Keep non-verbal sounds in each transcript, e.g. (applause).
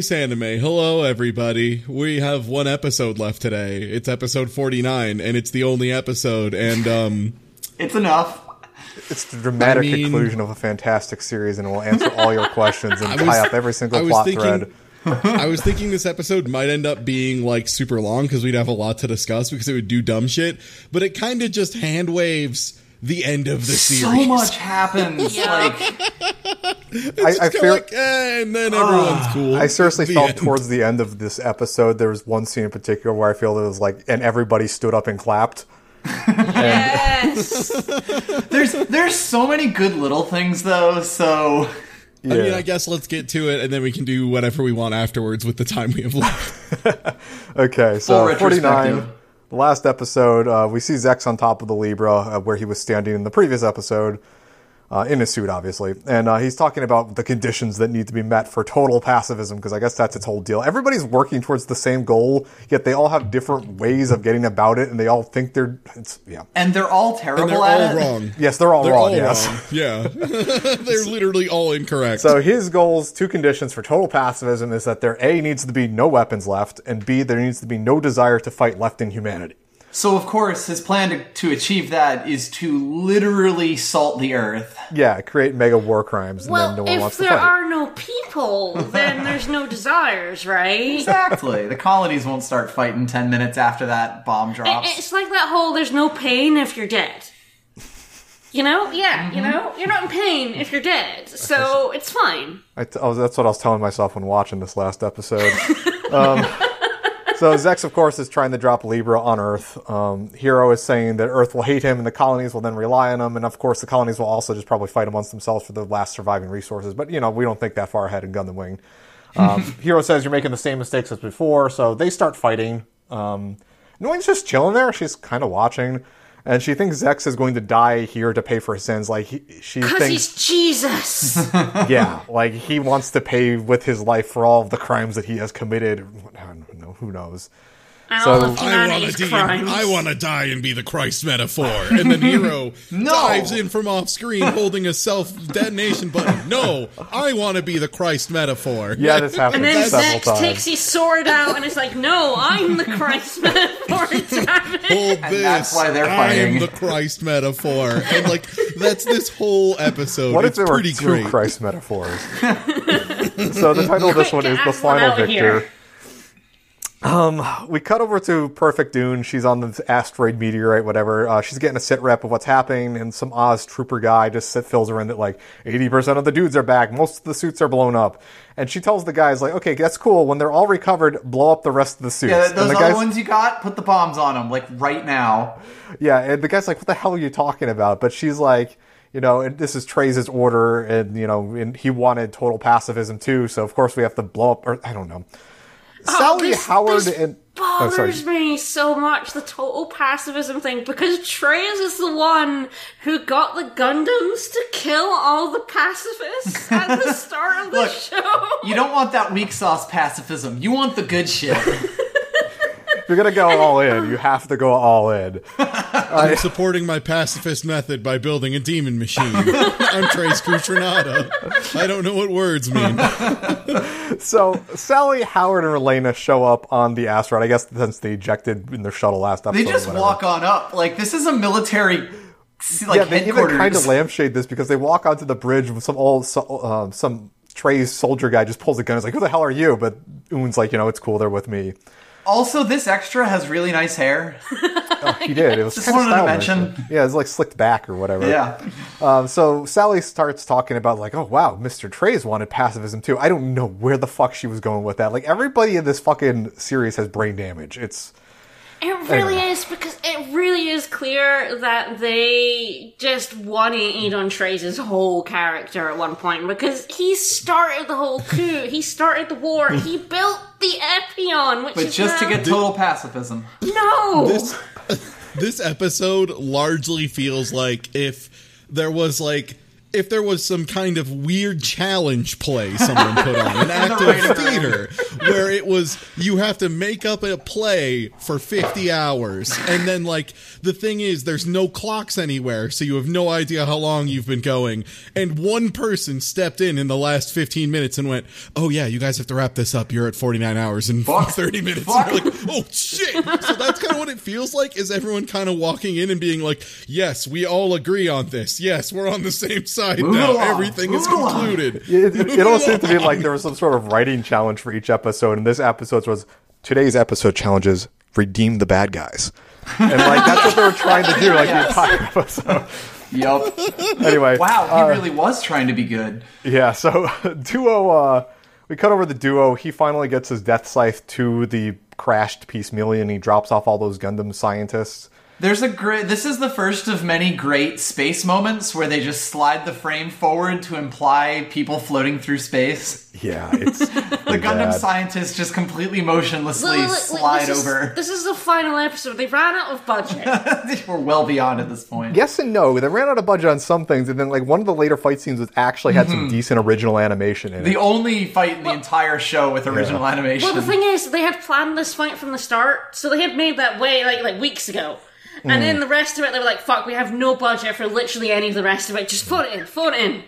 Space anime. Hello, everybody. We have one episode left today. It's episode 49, and it's the only episode, and, um, (laughs) It's enough. It's the dramatic I mean- conclusion of a fantastic series, and we'll answer all your questions and (laughs) I tie up every single plot thinking- thread. (laughs) I was thinking this episode might end up being like super long because we'd have a lot to discuss because it would do dumb shit, but it kind of just hand waves the end of the series. So much happens. Like It's I- I just feel- like, eh, and then everyone's cool. I seriously The felt end. towards the end of this episode, there was one scene in particular where I feel it was like, and everybody stood up and clapped. (laughs) Yes. (laughs) there's there's so many good little things though. So Yeah. I mean, I guess let's get to it, and then we can do whatever we want afterwards with the time we have left. (laughs) Okay, Full so retrospective. 49. The last episode, uh, we see Zechs on top of the Libra, uh, where he was standing in the previous episode, uh, in a suit, obviously. And uh, he's talking about the conditions that need to be met for total pacifism, because I guess that's its whole deal. Everybody's working towards the same goal, yet they all have different ways of getting about it, and they all think they're. It's, yeah. and they're all terrible And they're at all it. wrong. (laughs) Yes, they're all They're wrong, all yes. wrong. Yeah, (laughs) (laughs) they're literally all incorrect. So his goals, two conditions for total pacifism is that there A needs to be no weapons left, and B there needs to be no desire to fight left in humanity. So of course his plan to, to achieve that is to literally salt the earth. Yeah, create mega war crimes, and well, then no one if wants to there fight. are no people, then (laughs) there's no desires, right? Exactly. the colonies won't start fighting ten minutes after that bomb It- drops. It's like that whole there's no pain if you're dead. You know? Yeah, you know? You're not in pain if you're dead. So it's fine. I t- I was- that's what I was telling myself when watching this last episode. (laughs) um, so Zechs, of course, is trying to drop Libra on Earth. Um, Heero is saying that Earth will hate him, and the colonies will then rely on him. And of course, the colonies will also just probably fight amongst themselves for the last surviving resources. But you know, we don't think that far ahead in Gundam Wing. Um, (laughs) Heero says you're making the same mistakes as before, so they start fighting. Um, Noin's just chilling there. She's kind of watching. And she thinks Zechs is going to die here to pay for his sins. Like he, she Because thinks, he's Jesus. (laughs) yeah, like he wants to pay with his life for all of the crimes that he has committed. I know, who knows? And So- all of I wanna crimes. I want to die and be the Christ metaphor. And then Heero (laughs) dives in from off screen holding a self detonation button. No, I want to be the Christ metaphor. Yeah, this happened And then several Zechs times. takes his sword out and it's like, no, I'm the Christ (laughs) metaphor. Damn it. Hold this. that's why they're I fighting. am the Christ metaphor, and like that's this whole episode. what if it's there were pretty two great. Christ metaphors? (laughs) so the title of this one is The Final Victor. here. Um, we cut over to Perfect Dune. She's on this asteroid meteorite, whatever. Uh, she's getting a sit rep of what's happening, and some Oz trooper guy just sit, fills her in that like 80% of the dudes are back, most of the suits are blown up. And she tells the guys, like, okay, that's cool. When they're all recovered, blow up the rest of the suits. yeah, And those the other guys- ones you got, put the bombs on them, like right now. Yeah, and the guy's like, "What the hell are you talking about?" But she's like, "You know, and this is Treize order, and you know, and he wanted total pacifism too. So of course we have to blow up." Or I don't know. Oh, Sally Oh, this- Howard this and oh, sorry. bothers me so much the total pacifism thing because Treize is the one who got the Gundams to kill all the pacifists at the start of the Look, show. You don't want that weak sauce pacifism. You want the good shit. (laughs) If you're gonna go all in, you (laughs) have to go all in. I'm supporting my pacifist method by building a demon machine. (laughs) I'm Treize Khushrenada. I don't know what words mean. (laughs) So Sally Howard and Elena show up on the asteroid. I guess since they ejected in their shuttle last episode. they just walk on up. Like this is a military like yeah, they even headquarters. kind of lampshade this because they walk onto the bridge with some old, so- uh, some Treize soldier guy just pulls a gun. He's like, "Who the hell are you?" But Une's like, "You know, it's cool. They're with me." Also, this extra has really nice hair. (laughs) oh, He (laughs) did. It was Just kind of wanted to stylish. mention. Yeah, it's like slicked back or whatever. Yeah. Um, so Sally starts talking about like, oh wow, Mr. Treize wanted pacifism too. I don't know where the fuck she was going with that. Like everybody in this fucking series has brain damage. It's It really is because it really is clear that they just want to eat on Treize's whole character at one point because he started the whole coup, he started the war, hmm. he built the Epyon, which But is just to get total pacifism. no. This this episode largely feels like if there was like if there was some kind of weird challenge play someone put on, an (laughs) active theater, where it was you have to make up a play for 50 hours. And then, like, the thing is, there's no clocks anywhere, so you have no idea how long you've been going. And one person stepped in in the last 15 minutes and went, Oh, yeah, you guys have to wrap this up. You're at 49 hours and Fuck. (laughs) 30 minutes. Fuck. Like, Oh, shit. So that's kind of what it feels like, is everyone kind of walking in and being like, Yes, we all agree on this. Yes, we're on the same side Move now. along. Everything is Move along. concluded. (laughs) It, it, it almost seemed to be like there was some sort of writing challenge for each episode, and this episode was today's episode challenges redeem the bad guys, and like that's what they were trying to do, like Yes. the entire episode. Yup. Anyway, Wow, he uh, really was trying to be good. Yeah, so (laughs) duo uh we cut over the duo. He finally gets his death scythe to the crashed Peace Million and he drops off all those Gundam scientists. There's a great. This is the first of many great space moments where they just slide the frame forward to imply people floating through space. Yeah, it's (laughs) The Gundam scientists just completely motionlessly Look, look, look, slide this is- over. this is the final episode. They ran out of budget. (laughs) We're well beyond at this point. Yes and no. They ran out of budget on some things, and then like one of the later fight scenes was actually had some hmm. decent original animation in The it. The only fight in the entire show with original animation. well, the thing is, they had planned this fight from the start, so they had made that way like like weeks ago. And then the rest of it, they were like, "Fuck, we have no budget for literally any of the rest of it. Just put it in, put it in."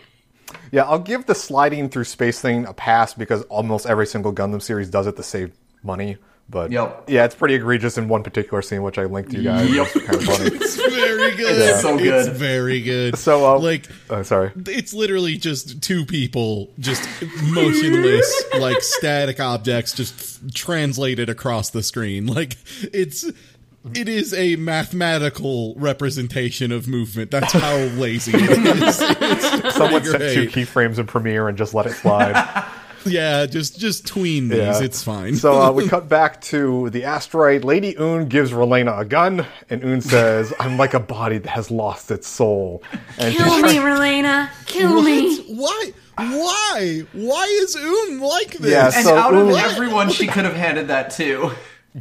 Yeah, I'll give the sliding through space thing a pass because almost every single Gundam series does it to save money. But Yep. yeah, it's pretty egregious in one particular scene, which I linked to you guys. Yep. It's kind of funny. (laughs) It's very (laughs) good. It's so good. It's very good. So, uh, like, Oh, sorry. it's literally just two people just motionless like static objects just f- translated across the screen like it's it is a mathematical representation of movement that's how (laughs) lazy it is It's Someone set two keyframes in Premiere and just let it slide. (laughs) yeah just just tween these Yeah. it's fine So uh, we (laughs) cut back to the asteroid. Lady Une gives Relena a gun, and Une says, "I'm like a body that has lost its soul." And Kill me, trying- Relena. Kill What? me. why why why is Une like this Yeah, and so out of Uma- everyone, she could have handed that to.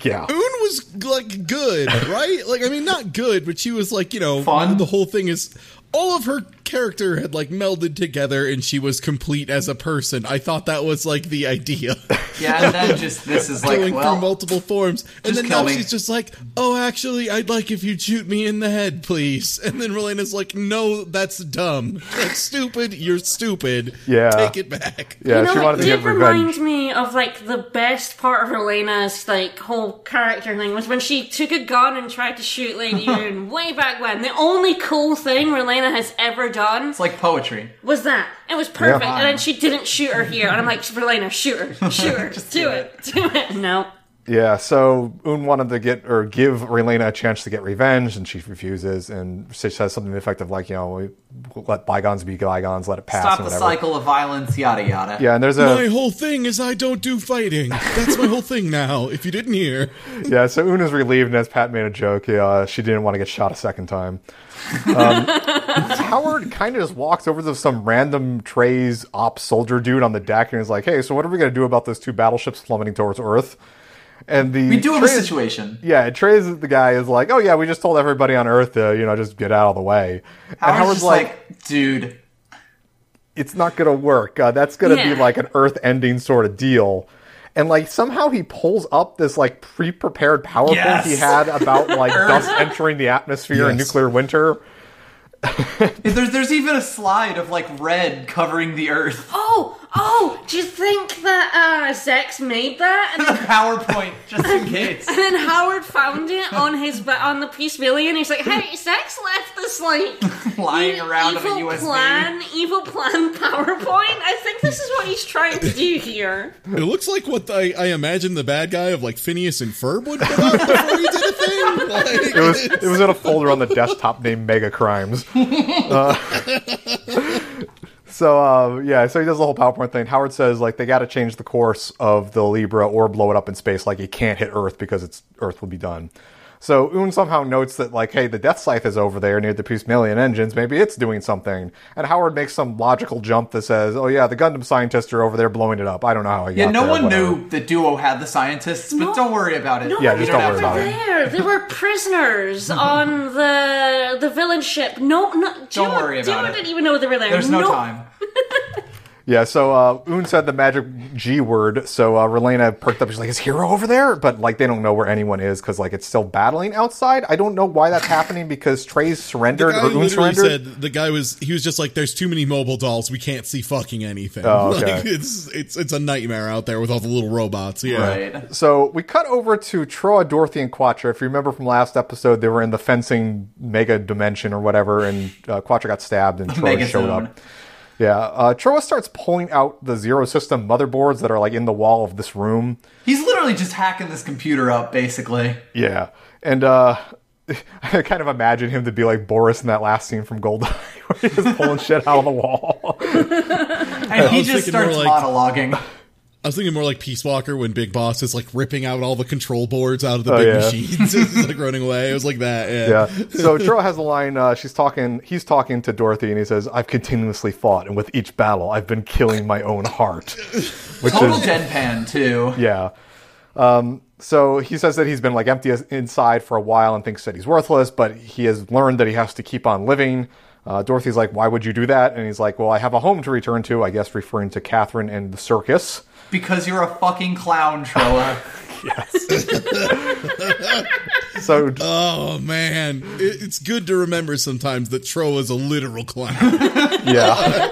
Yeah, Une was like good, right? Like I mean, not good, but she was like you know, Fun? The whole thing is all of her character had like melded together, and she was complete as a person. I thought that was like the idea, (laughs) Yeah, and then just this is like, going well, through multiple forms, and then now me. she's just like, "Oh, actually, I'd like if you'd shoot me in the head, please." And then Relena's like, "No, that's dumb. That's stupid. You're stupid. Yeah. take it back." yeah. you know, she it wanted to did get remind me of like the best part of Elena's like whole character thing was when she took a gun and tried to shoot Lady (laughs) Une way back when. The only cool thing Relena has ever done it's like poetry. was that. It was perfect, Yeah. and then she didn't shoot her here. And I'm like, Relena, shoot her, shoot her, (laughs) Just do it, do it. (laughs) No. Yeah, so Une wanted to get or give Relena a chance to get revenge, and she refuses, and she says something effective like, you know, we let bygones be bygones, let it pass, Stop and the whatever. cycle of violence, yada yada. Yeah, and there's a My whole thing is I don't do fighting. That's my whole thing now. If you didn't hear. (laughs) yeah. So Une is relieved, and as Pat made a joke, yeah, she didn't want to get shot a second time. Um, (laughs) Howard kind of just walks over to some random Treize op soldier dude on the deck, and is like, "Hey, so what are we gonna do about those two battleships plummeting towards Earth?" And the We do have a Treize- situation. Yeah, Treize the guy is like, "Oh yeah, we just told everybody on Earth to you know just get out of the way." And Howard's, Howard's just like, like, dude, it's not going to work. Uh, that's going to Yeah. be like an Earth ending sort of deal. And like somehow he pulls up this like pre-prepared PowerPoint Yes. he had about (laughs) like dust entering the atmosphere in Yes. nuclear winter. there's there's even a slide of like red covering the Earth. Oh, oh, do you think that uh, Zechs made that? And (laughs) The then, PowerPoint, just in (laughs) case. and then Howard found it on his ba- on the Peace Million. He's like, "Hey, Zechs left this like (laughs) Lying e- around on a evil USB. plan, evil plan PowerPoint." I think this is what he's trying to do here. It looks like what I, I imagine the bad guy of like Phineas and Ferb would put up before he did a thing. Like, It was it was in a folder on the desktop named Mega Crimes. Uh, so uh, yeah, so he does the whole PowerPoint thing. Howard says like they got to change the course of the Libra or blow it up in space. Like it can't hit Earth because it's Earth will be done. So Une somehow notes that, like, hey, the Death Scythe is over there near the Peace Million engines. Maybe it's doing something. And Howard makes some logical jump that says, oh, yeah, the Gundam scientists are over there blowing it up. I don't know how he Yeah, got no there, one whatever. knew that Duo had the scientists, but No- don't worry about it. No, Yeah, one just don't worry about worry. it. there. They were prisoners (laughs) on the the villain ship. No, no. Don't Duo- worry about Duo it. didn't even know they were there. There's no time. (laughs) Yeah, so uh, Une said the magic G word, so uh, Relena perked up. She's like, "Is Heero over there?" But like, they don't know where anyone is because like it's still battling outside. I don't know why that's happening because Treize The surrendered guy or Une surrendered. said the guy was he was just like, "There's too many mobile dolls. We can't see fucking anything. Oh, (laughs) okay. like, it's it's it's a nightmare out there with all the little robots." Yeah, Right. So we cut over to Trowa, Dorothy, and Quatre. If you remember from last episode, they were in the fencing mega dimension or whatever, and uh, Quatre got stabbed and Trowa showed Zone. up. Yeah, uh, Trowa starts pulling out the Zero System motherboards that are like in the wall of this room. He's literally just hacking this computer up, basically. Yeah, and uh, (laughs) I kind of imagine him to be like Boris in that last scene from Goldeneye, (laughs) where he's just pulling shit out of the wall. (laughs) And he just starts like- monologuing. I was thinking more like Peace Walker when Big Boss is like ripping out all the control boards out of the Oh, big yeah. machines, (laughs) It's like (laughs) running away. It was like that. Yeah. Yeah. So (laughs) Trowa has a line. Uh, she's talking. He's talking to Dorothy, and he says, "I've continuously fought, and with each battle, I've been killing my own heart." Which Total is deadpan, too. yeah. Um, so he says that he's been like empty inside for a while and thinks that he's worthless, but he has learned that he has to keep on living. Uh, Dorothy's like, "Why would you do that?" And he's like, "Well, I have a home to return to." I guess referring to Catherine and the circus. Because you're a fucking clown, Trowa. (laughs) Yes. (laughs) so Oh man, it, it's good to remember sometimes that Tro is a literal clown. (laughs) yeah,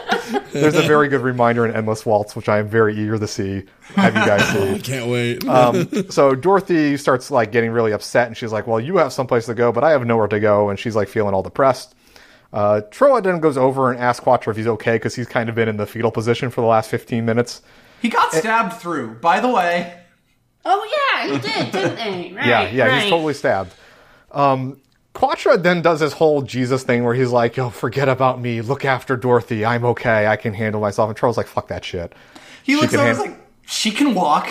there's a very good reminder in Endless Waltz, which I am very eager to see. Have you guys see? I can't wait. Um, so Dorothy starts like getting really upset, and she's like, "Well, you have someplace to go, but I have nowhere to go," and she's like feeling all depressed. Uh, Trowa then goes over and asks Quatre if he's okay because he's kind of been in the fetal position for the last 15 minutes. He got stabbed through. By the way, Oh yeah, he did, didn't he? (laughs) Right, yeah, yeah, right. he's totally stabbed. Um, Quatre then does his whole Jesus thing where he's like, "Yo, forget about me. Look after Dorothy. I'm okay. I can handle myself." And Trowa's like, "Fuck that shit." he looks can over hand- like, she can walk.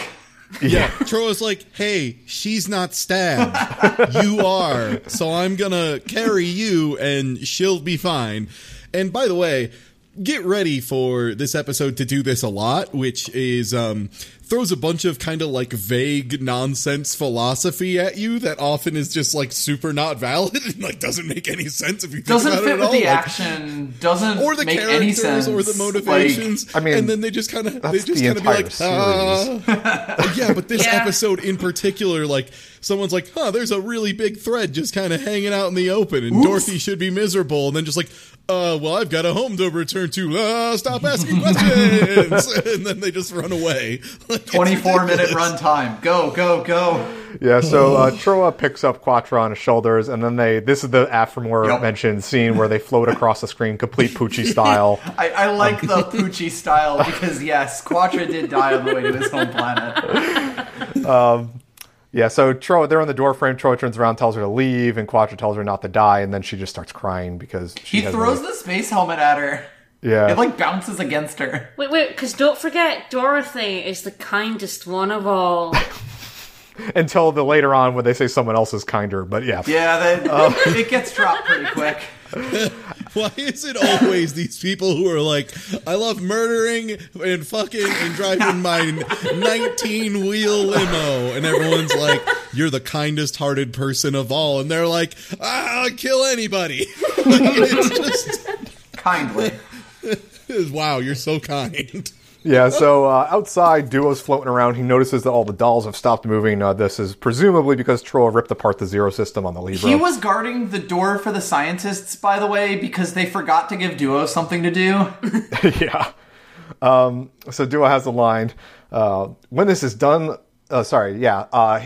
yeah, Trowa's like, hey, she's not stabbed. (laughs) you are. So I'm gonna carry you and she'll be fine. And by the way, get ready for this episode to do this a lot, which is um throws a bunch of kind of like vague nonsense philosophy at you that often is just like super not valid and like doesn't make any sense if you think Doesn't about it fit at with all. the Like, action. Doesn't or the make any sense. characters or the Like, motivations. I mean, and then they just kind of they just the kind of be like, entire "Ah." (laughs) yeah. But this (laughs) Yeah. episode in particular, like someone's like, huh, there's a really big thread just kind of hanging out in the open, and Dorothy should be miserable, and then just like. Uh, well, I've got a home to return to. Uh, stop asking questions, (laughs) and then they just run away. Like, it's 24 (laughs) minute ridiculous. run time. Go, go, go. Yeah, so uh, Trowa picks up Quatre on his shoulders, and then they. This is the Aftermore Yep. mentioned scene where they float across the screen, complete Poochie (laughs) style. I, I like the Poochie style because, yes, Quatre did die on the way to his home planet. Yeah, so Trowa, they're on the door frame. Trowa turns around, tells her to leave, and Quatre tells her not to die, and then she just starts crying because she He has throws really- the space helmet at her. Yeah. It, like, bounces against her. Wait, wait, because don't forget, Dorothy is the kindest one of all. (laughs) until the later on when they say someone else is kinder. But yeah, Yeah, they, Oh. (laughs) (laughs) it gets dropped pretty quick. Why is it always these people who are like, I love murdering and fucking and driving my 19 wheel limo? And everyone's like, You're the kindest hearted person of all. And they're like, ah, I'll kill anybody. Like, it's just, Kindly. (laughs) wow, you're so kind. (laughs) yeah. So uh, outside, Duo's floating around. He notices that all the dolls have stopped moving. Uh, this is presumably because Trowa ripped apart the Zero System on the Libra. He was guarding the door for the scientists, by the way, because they forgot to give Duo something to do. (laughs) yeah. Um, so Duo has a line. Uh, when this is done, uh, sorry, yeah. Uh,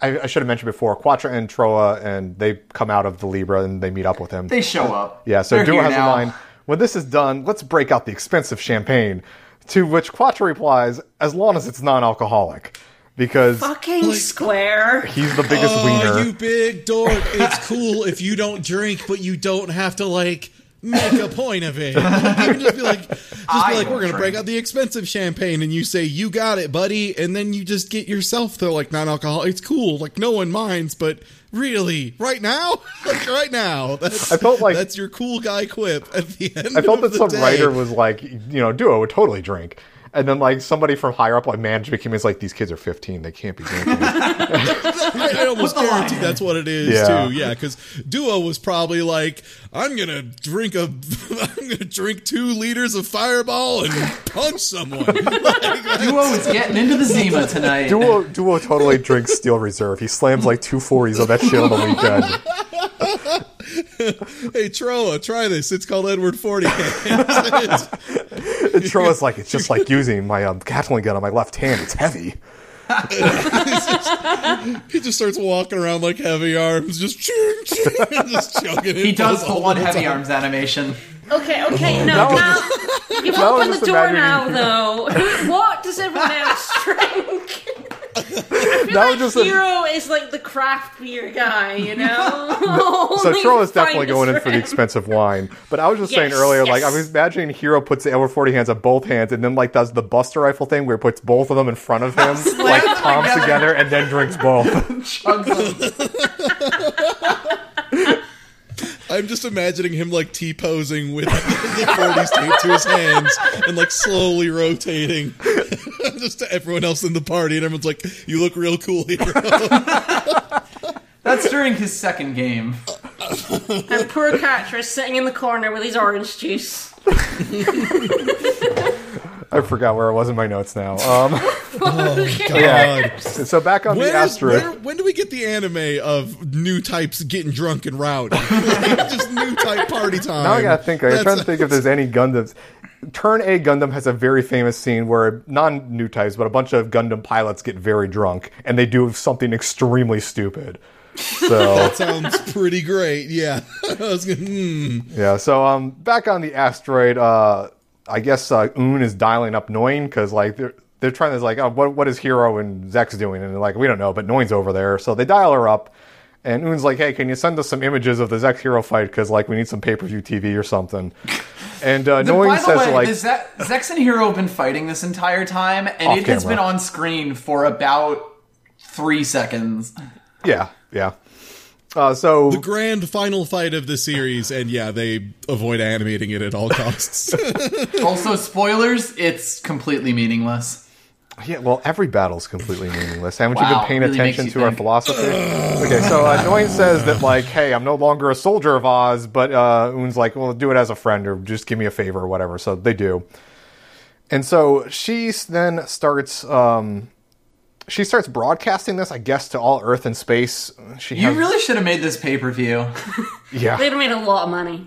I, I should have mentioned before. Quatre and Trowa, and they come out of the Libra and they meet up with him. They show up. Yeah, so They're Duo has now. a line. When this is done, let's break out the expensive champagne. To which Quatre replies, as long as it's non-alcoholic, because Fucking square. he's the biggest Oh, wiener. you big dork. It's cool if you don't drink, but you don't have to, like, make a point of it. (laughs) Like, even just be like, just I be like, we're gonna break out the expensive champagne, and you say, "You got it, buddy," and then you just get yourself the like non-alcoholic. It's cool, like no one minds, but really, right now, (laughs) like right now, that's I felt like- that's your cool guy quip at the end. I felt that some day. writer was like, you know, Duo would totally drink. And then like somebody from higher up, like management, came in and was like, these kids are 15, they can't be drinking. I, (laughs) I almost Put the line guarantee that's what it is Yeah. too. Yeah, because Duo was probably like, "I'm gonna drink a, (laughs) I'm gonna drink two liters of Fireball and punch someone." (laughs) Like, Duo is getting into the Zima tonight. Duo Duo totally drinks Steel Reserve. He slams like two 40s of that shit on the weekend. Hey Trowa, try this. It's called Edward Forty. Hands. Trowa's like, it's just like using my um, Gatling gun on my left hand. It's heavy. (laughs) he just starts walking around like heavy arms, just ching, ching, just chugging. he does all the one heavy time. arms animation. Okay, okay, no, That was now (laughs) you've opened the door imagining- now, though. (laughs) What does everyone else drink? I feel That like was just a- Heero is like the craft beer guy, you (laughs) know. (laughs) So Only Trowa's definitely finest going in for the friend. expensive wine. But I was just saying Yes, earlier, like I yes. was imagining Heero puts the Edward 40 hands on both hands and then like does the Buster Rifle thing where he puts both of them in front of (laughs) him, like them palms together. together, and then drinks both. Chugs them. I'm just imagining him like T posing with the 40s taped to his hands and like slowly rotating (laughs) just to everyone else in the party, and everyone's like, "You look real cool, Heero." (laughs) That's during his second game. (laughs) And poor Quatre is sitting in the corner with his orange juice. I forgot where I was in my notes now. Um, God. so back on When, the is, asteroid. where, when do we get the anime of new types getting drunk and rowdy? Like, just new type party time. Now I gotta think. I'm That's- trying to think if there's any Gundams. Turn A Gundam has a very famous scene where non new types, but a bunch of Gundam pilots get very drunk and they do something extremely stupid. (laughs) So that Sounds pretty great. Yeah, (laughs) I was gonna. Hmm. yeah, so um, back on the asteroid, uh, I guess uh, Une is dialing up Noin because like they're they're trying to like, oh, what what is Heero and Zex doing? And they're like, we don't know, but Noin's over there, so they dial her up. And Une's like, hey, can you send us some images of the Zechs Heero fight? Because like we need some pay per view TV or something. (laughs) And uh, The- Noin by says way, like, the Ze- Zechs and Heero have been fighting this entire time, and Off it has been on screen for about three seconds. Yeah, yeah. Uh, so the grand final fight of the series, and yeah, they avoid animating it at all costs. (laughs) Also, spoilers, it's completely meaningless. Yeah, well, every battle's completely meaningless. Haven't you been paying really attention to you our philosophy? okay, so uh, Noin says that like, hey, I'm no longer a soldier of Oz, but uh, Une's like, well, do it as a friend or just give me a favor or whatever. So they do, and so she then starts. Um, she starts broadcasting this, I guess, to all Earth and space. She You has, really should have made this pay per view. yeah. They'd have made a lot of money.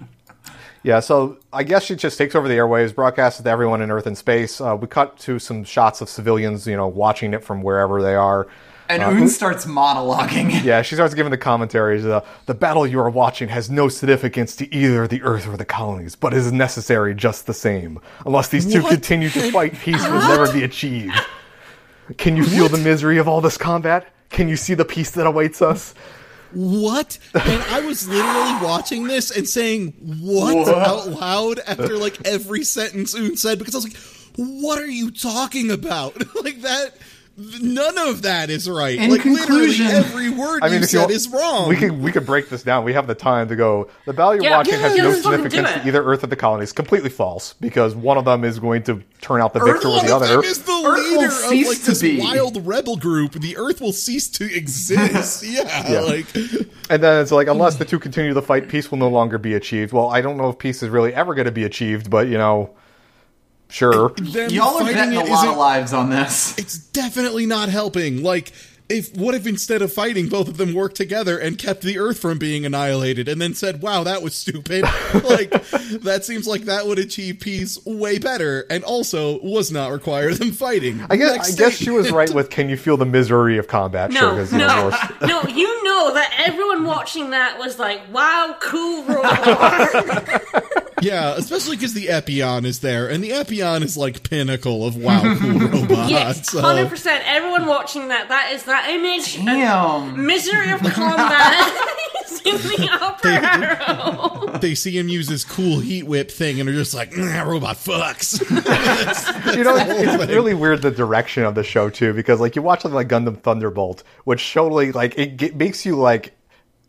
Yeah, so I guess she just takes over the airwaves, broadcasts it to everyone in Earth and space. Uh, we cut to some shots of civilians, you know, watching it from wherever they are. And Une starts monologuing. (laughs) Yeah, she starts giving the commentaries. Uh, the battle you are watching has no significance to either the Earth or the colonies, but is necessary just the same. Unless these two What? continue to fight, peace will never be achieved. Can you feel the misery of all this combat? Can you see the peace that awaits us? What? And I was literally watching this and saying what, What? out loud after like every sentence Une said because I was like, "What are you talking about?" (laughs) like that. None of that is right. In like conclusion- literally every word I mean, you said want- is wrong. We could we could break this down. We have the time to go. The battle you're Yeah, watching yeah, has yeah, no let's fucking do significance to either Earth or the colonies. Completely false because one of them is going to turn out the Earth victor will- with the other. them is the Earth will leader of cease like to this be. wild rebel group. The Earth will cease to exist. (laughs) yeah, Yeah. like (laughs) And then it's like, unless the two continue the fight, peace will no longer be achieved. Well, I don't know if peace is really ever going to be achieved, but you know, sure. them Y'all are fighting betting a it lot of lives on this. it's definitely not helping. Like, if what if instead of fighting, both of them worked together and kept the Earth from being annihilated, and then said, "Wow, that was stupid." (laughs) like, that seems like that would achieve peace way better, and also was not require them fighting. I guess Next I guess she was right (laughs) with. Can you feel the misery of combat? sure, No, 'cause, (laughs) no, no. You know that everyone watching that was like, "Wow, cool robot." Yeah, especially because the Epyon is there, and the Epyon is like pinnacle of wow, cool robot. yes, (laughs) so- hundred percent. Everyone watching that, that is that image. Uh, Damn. Misery of (laughs) combat. (laughs) in the upper arrow. they see him use his cool heat whip thing and are just like, mm, nah, robot fucks. you know, it's, it's really weird the direction of the show too, because like you watch something like Gundam Thunderbolt, which totally like it ge- makes you like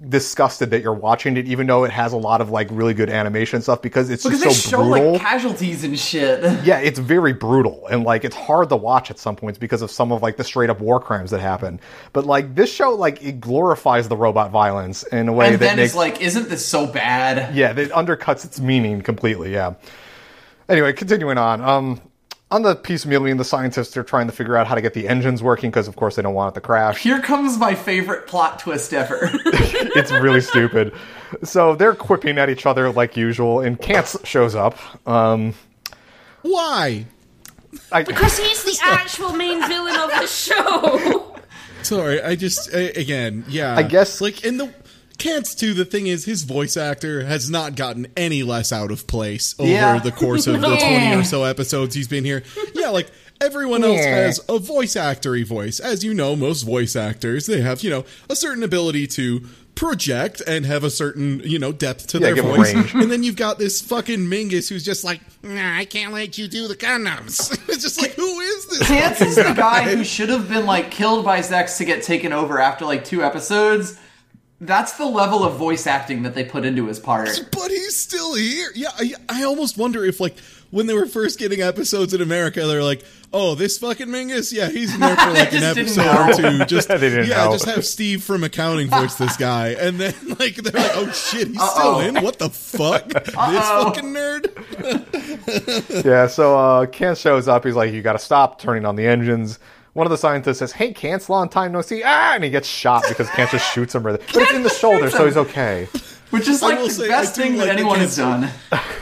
disgusted that you're watching it, even though it has a lot of like really good animation stuff, because it's Because just so show brutal. like casualties and shit. (laughs) yeah, it's very brutal and like it's hard to watch at some points because of some of like the straight up war crimes that happen. But like this show, like it glorifies the robot violence in a way And that then makes it's like, isn't this so bad? yeah, it undercuts its meaning completely. Yeah. Anyway, continuing on. Um, on the piece, Peace Million, the scientists are trying to figure out how to get the engines working because, of course, they don't want it to crash. Here comes my favorite plot twist ever. (laughs) (laughs) it's really stupid. So they're quipping at each other like usual, and Quinze shows up. Um, Why? I, Because he's the actual main villain of the show. (laughs) Sorry, I just I, again, yeah. I guess- like in the Quinze too. The thing is, his voice actor has not gotten any less out of place over Yeah. the course of the (laughs) twenty or so episodes he's been here. Yeah, like everyone else has a voice actory voice. As you know, most voice actors they have you know a certain ability to project and have a certain you know depth to Yeah, their voice. And then you've got this fucking Mingus who's just like, nah, I can't let you do the condoms. (laughs) it's just like, who is this? Chance is the guy who should have been like killed by Zechs to get taken over after like two episodes. That's the level of voice acting that they put into his part. but he's still here. Yeah, I, I almost wonder if like when they were first getting episodes in America, they're like, "Oh, this fucking Mingus, yeah, he's in there for like (laughs) an episode or two. (laughs) Just They didn't yeah, know. just have Steve from accounting voice this (laughs) guy, and then like they're like, "Oh shit, he's still in? What the fuck? This fucking nerd." yeah, so uh, Quinze shows up. He's like, "You got to stop turning on the engines." One of the scientists says, "Hey, Quinze long time no see." Ah, and he gets shot because Quinze just shoots him. Right. But it's in the shoulder, so he's okay. Which is like the say, best thing that like the anyone has done.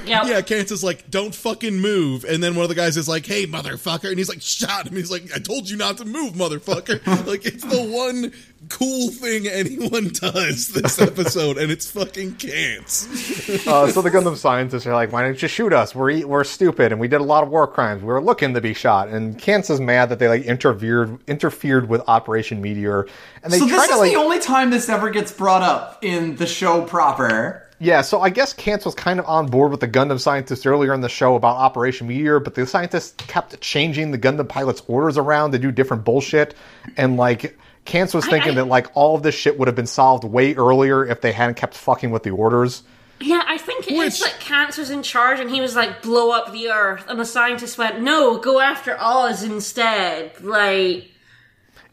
Yep. (laughs) Yeah, Quinze is like, "Don't fucking move," and then one of the guys is like, "Hey, motherfucker," and he's like, "Shot him." He's like, "I told you not to move, motherfucker." (laughs) like it's the one cool thing anyone (laughs) does this episode, and it's fucking Quinze. Uh, so the Gundam scientists are like, "Why don't you shoot us? We're e- we're stupid, and we did a lot of war crimes. We were looking to be shot." And Quinze is mad that they like interfered interfered with Operation Meteor, and they So try this to is like the only time this ever gets brought up in the show proper. Yeah, so I guess Quinze was kind of on board with the Gundam scientists earlier in the show about Operation Meteor, but the scientists kept changing the Gundam pilots' orders around to do different bullshit, and like Quinze was thinking I- that like all of this shit would have been solved way earlier if they hadn't kept fucking with the orders. Yeah, I think it is Which- that Quinze was in charge and he was like, blow up the Earth. And the scientists went, no, go after Oz instead. Like,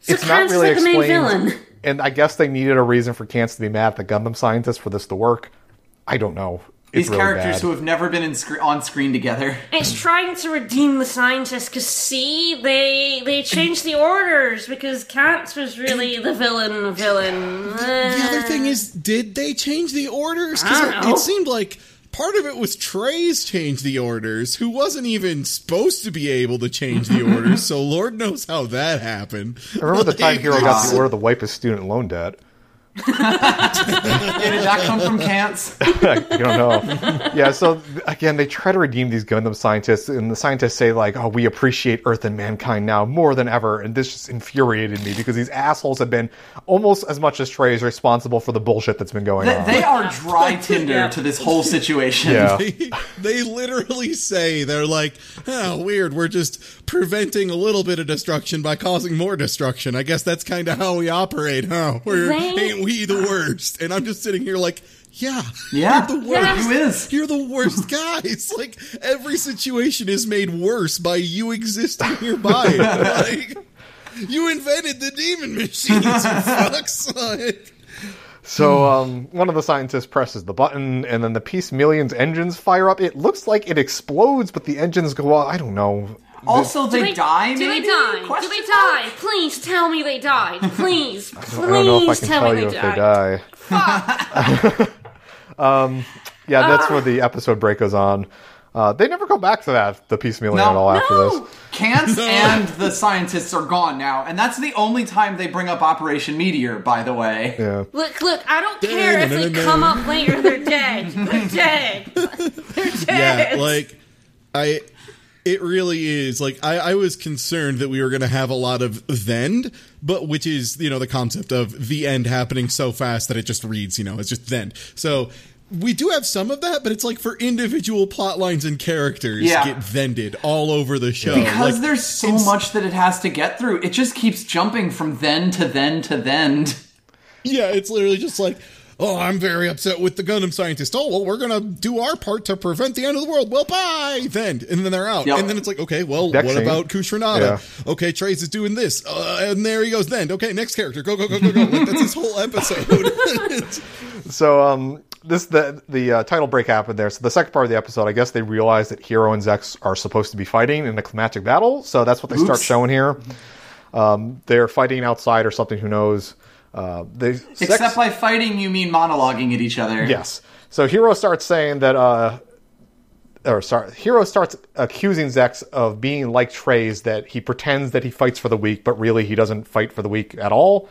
so it's not Quinze's really like the main villain. and I guess they needed a reason for Quinze to be mad at the Gundam scientists for this to work. I don't know. It's These really characters bad. who have never been in sc- on screen together. (laughs) It's trying to redeem the scientists because see, they they changed the orders because Quinze was really the villain. Villain. The other thing is, did they change the orders? Because it, it seemed like part of it was Treize changed the orders, who wasn't even supposed to be able to change the orders. so Lord knows how that happened. I remember the (laughs) time Like, Heero got the (laughs) order to wipe his student loan debt. Yeah, did that come from Quinze? you (laughs) don't know. yeah, so again, they try to redeem these Gundam scientists, and the scientists say like, "Oh, we appreciate Earth and mankind now more than ever," and this just infuriated me because these assholes have been almost as much as Trey is responsible for the bullshit that's been going They, on. they are dry (laughs) tinder Yeah. to this whole situation. yeah, they, they literally say they're like, oh, weird. We're just preventing a little bit of destruction by causing more destruction. I guess that's kind of how we operate, huh? We're They- ain't we the worst? And I'm just sitting here like, yeah, Yeah. you're the Yeah, worst. who is? You're the worst guys. (laughs) like every situation is made worse by you existing nearby. (laughs) like you invented the demon machines. You fucks. (laughs) Like, so um, one of the scientists presses the button, and then the Peace Millions engines fire up. It looks like it explodes, but the engines go off. I don't know. Also, they, die. Do maybe? they die? Do Question they mark? die? Please tell me they died. Please, (laughs) please I don't know if I can tell, tell me you they if they died. die. (laughs) um, yeah, that's where the episode break goes on. Uh, they never go back to that the Peace Million No. at all after No. this. Quinze and the scientists are gone now, and that's the only time they bring up Operation Meteor. By the way, Yeah. Look, look, I don't care if they (laughs) come up later, they're dead. They're dead. They're dead. yeah, like I It really is. Like I, I was concerned that we were going to have a lot of then, but which is you know the concept of the end happening so fast that it just reads. You know, it's just then. So we do have some of that, but it's like for individual plot lines and characters Yeah. get vended all over the show. Because Like, there's so much that it has to get through. It just keeps jumping from then to then to then. Yeah, it's literally just like, oh, I'm very upset with the Gundam scientist. Oh, well, we're gonna do our part to prevent the end of the world. Well, bye. Then and then they're out, Yep. and then it's like, okay, well, Next what scene. about Khushrenada? Okay, Treize is doing this, uh, and there he goes. Then okay, next character, go go go go go. Like, that's this whole episode. (laughs) So um, this the the uh, title break happened there. So the second part of the episode, I guess they realized that Heero and Zechs are supposed to be fighting in a climactic battle. So that's what they start showing here. Um, they're fighting outside or something. Who knows? Uh, they Zechs- Except by fighting, you mean monologuing at each other. yes. So Heero starts saying that. Uh, or sorry, Heero starts accusing Zechs of being like Treize, that he pretends that he fights for the weak, but really he doesn't fight for the weak at all.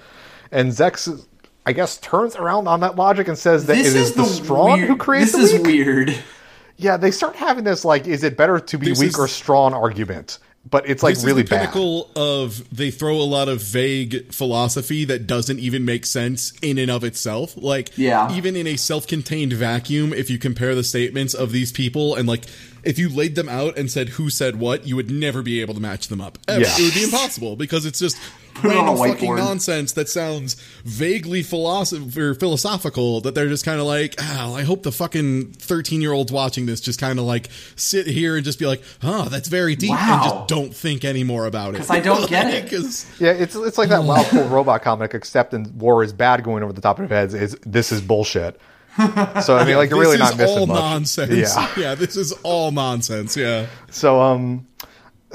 And Zechs, I guess, turns around on that logic and says that This it is, the, strong weird, who creates This the is weak. weird. Yeah, they start having this like, is it better to be This weak is- or strong argument? But it's like this really is the bad. pinnacle of they throw a lot of vague philosophy that doesn't even make sense in and of itself. Like, Yeah. even in a self-contained vacuum, if you compare the statements of these people and like if you laid them out and said who said what, you would never be able to match them up. Ever. Yeah. It would be impossible because it's just it on a random fucking nonsense that sounds vaguely philosoph- or philosophical that they're just kind of like, oh, I hope the fucking 13 year olds watching this just kind of like sit here and just be like, oh, that's very deep and Wow. just don't think anymore about it. 'Cause I don't (laughs) get it. 'Cause- Yeah, it's it's like that (laughs) Wow Cool Robot comic, except in War is Bad going over the top of their heads. Is this is bullshit? So I mean, like you're (laughs) really this not is missing all much. nonsense. Yeah. this is all nonsense. Yeah. So um,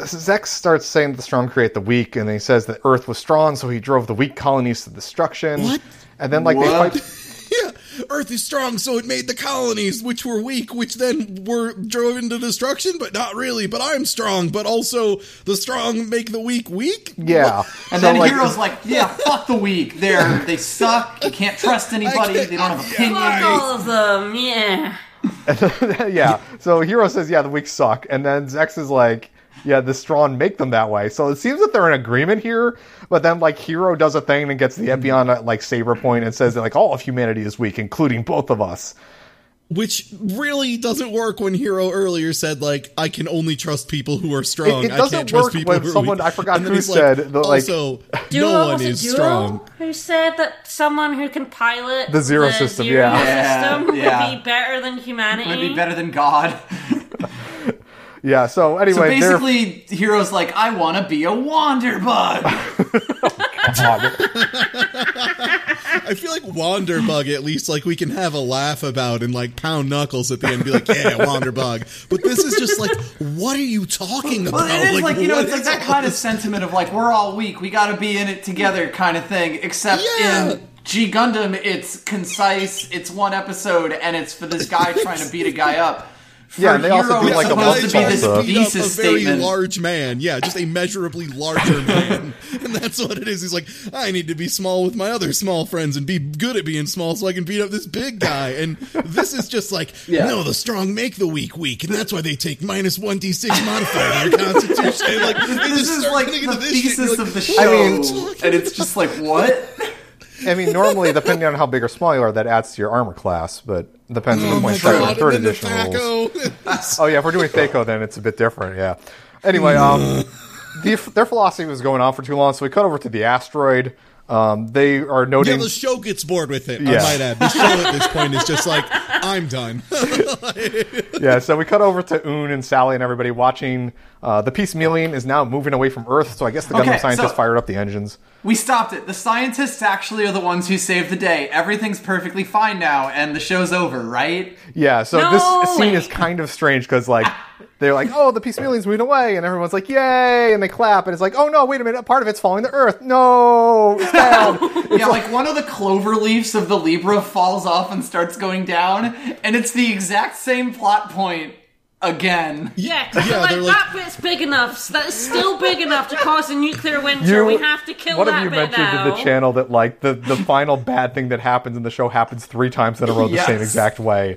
Zechs starts saying that the strong create the weak, and he says that Earth was strong, so he drove the weak colonies to destruction. What? And then like What? they fight. (laughs) Yeah, Earth is strong, so it made the colonies, which were weak, which then were driven to destruction, but not really. But I'm strong, but also the strong make the weak weak. Yeah, And So, then like, Heero's like, yeah, fuck the weak. They're they suck. You can't trust anybody. can't- They don't have yeah. opinions. Fuck all of them, yeah. (laughs) (laughs) yeah. So Heero says, "Yeah, the weak suck," and then Zechs is like, "Yeah, the strong make them that way." So it seems that they're in agreement here. But then, like, Heero does a thing and gets the mm-hmm. Epyon at like Saber Point and says that like all of humanity is weak, including both of us. Which really doesn't work when Heero earlier said, like, I can only trust people who are strong. It- it I doesn't can't trust work people when who someone- weak." I forgot who said like, the, like- also, Duo, no one is Duo strong. Who said that someone who can pilot The Zero System, Zero yeah. Yeah, system yeah. would be better than humanity? Would be better than God. (laughs) Yeah. So So anyway, they're basically, Heero's like, I want to be a Wanderbug. (laughs) I feel like Wanderbug, at least, like we can have a laugh about and like pound knuckles at the end and be like, yeah, Wanderbug. But this is just like, what are you talking about? Well, it is like, you know, it's like that all kind of sentiment of like we're all weak, we got to be in it together, kind of thing. Except Yeah. in G Gundam, it's concise, it's one episode, and it's for this guy trying to beat a guy up. For Yeah, they also Heero, do, like, a supposed to be multi-salsa. this Also- beat up thesis a very statement. large man. Yeah, just a measurably larger (laughs) man. and that's what it is. He's like, I need to be small with my other small friends and be good at being small so I can beat up this big guy. And this is just like, (laughs) Yeah. no, the strong make the weak weak. And that's why they take minus 1d6 modifier in their constitution. Like, they this just is like the into this shit, and thesis you're of the like, show, mean- and it's just like what? I mean, normally depending on how big or small you are, that adds to your armor class, but depends on the point second and third and then the edition rules. (laughs) Oh yeah, if we're doing Thaco, then it's a bit different. Yeah. Anyway, um, the, their philosophy was going on for too long, so we cut over to the asteroid. Um, they are Yeah, noting. the show gets bored with it. Yeah. I might add. The show at this point is just like, I'm done. (laughs) (laughs) yeah, so we cut over to Un and Sally and everybody watching. Uh, the Peace Million is now moving away from Earth, so I guess the Gundam Okay, scientists so- fired up the engines. We stopped it. The scientists actually are the ones who saved the day. Everything's perfectly fine now, and the show's over, right? Yeah, so No this scene is kind of strange because like (laughs) they're like, "Oh, the Peace Million's moving away," and everyone's like, "Yay!" and they clap, and it's like, "Oh no, wait a minute, part of it's falling to Earth. No, it's (laughs) down." yeah, like one of the clover leaves of the Libra falls off and starts going down, and it's the exact same plot point again. Yeah, 'cause Yeah, like, like- that bit's big enough. That's still big enough to cause a nuclear winter. You- we have to kill What that have you mentioned now. in the channel that like the the final bad thing that happens in the show happens three times in a row the same exact way?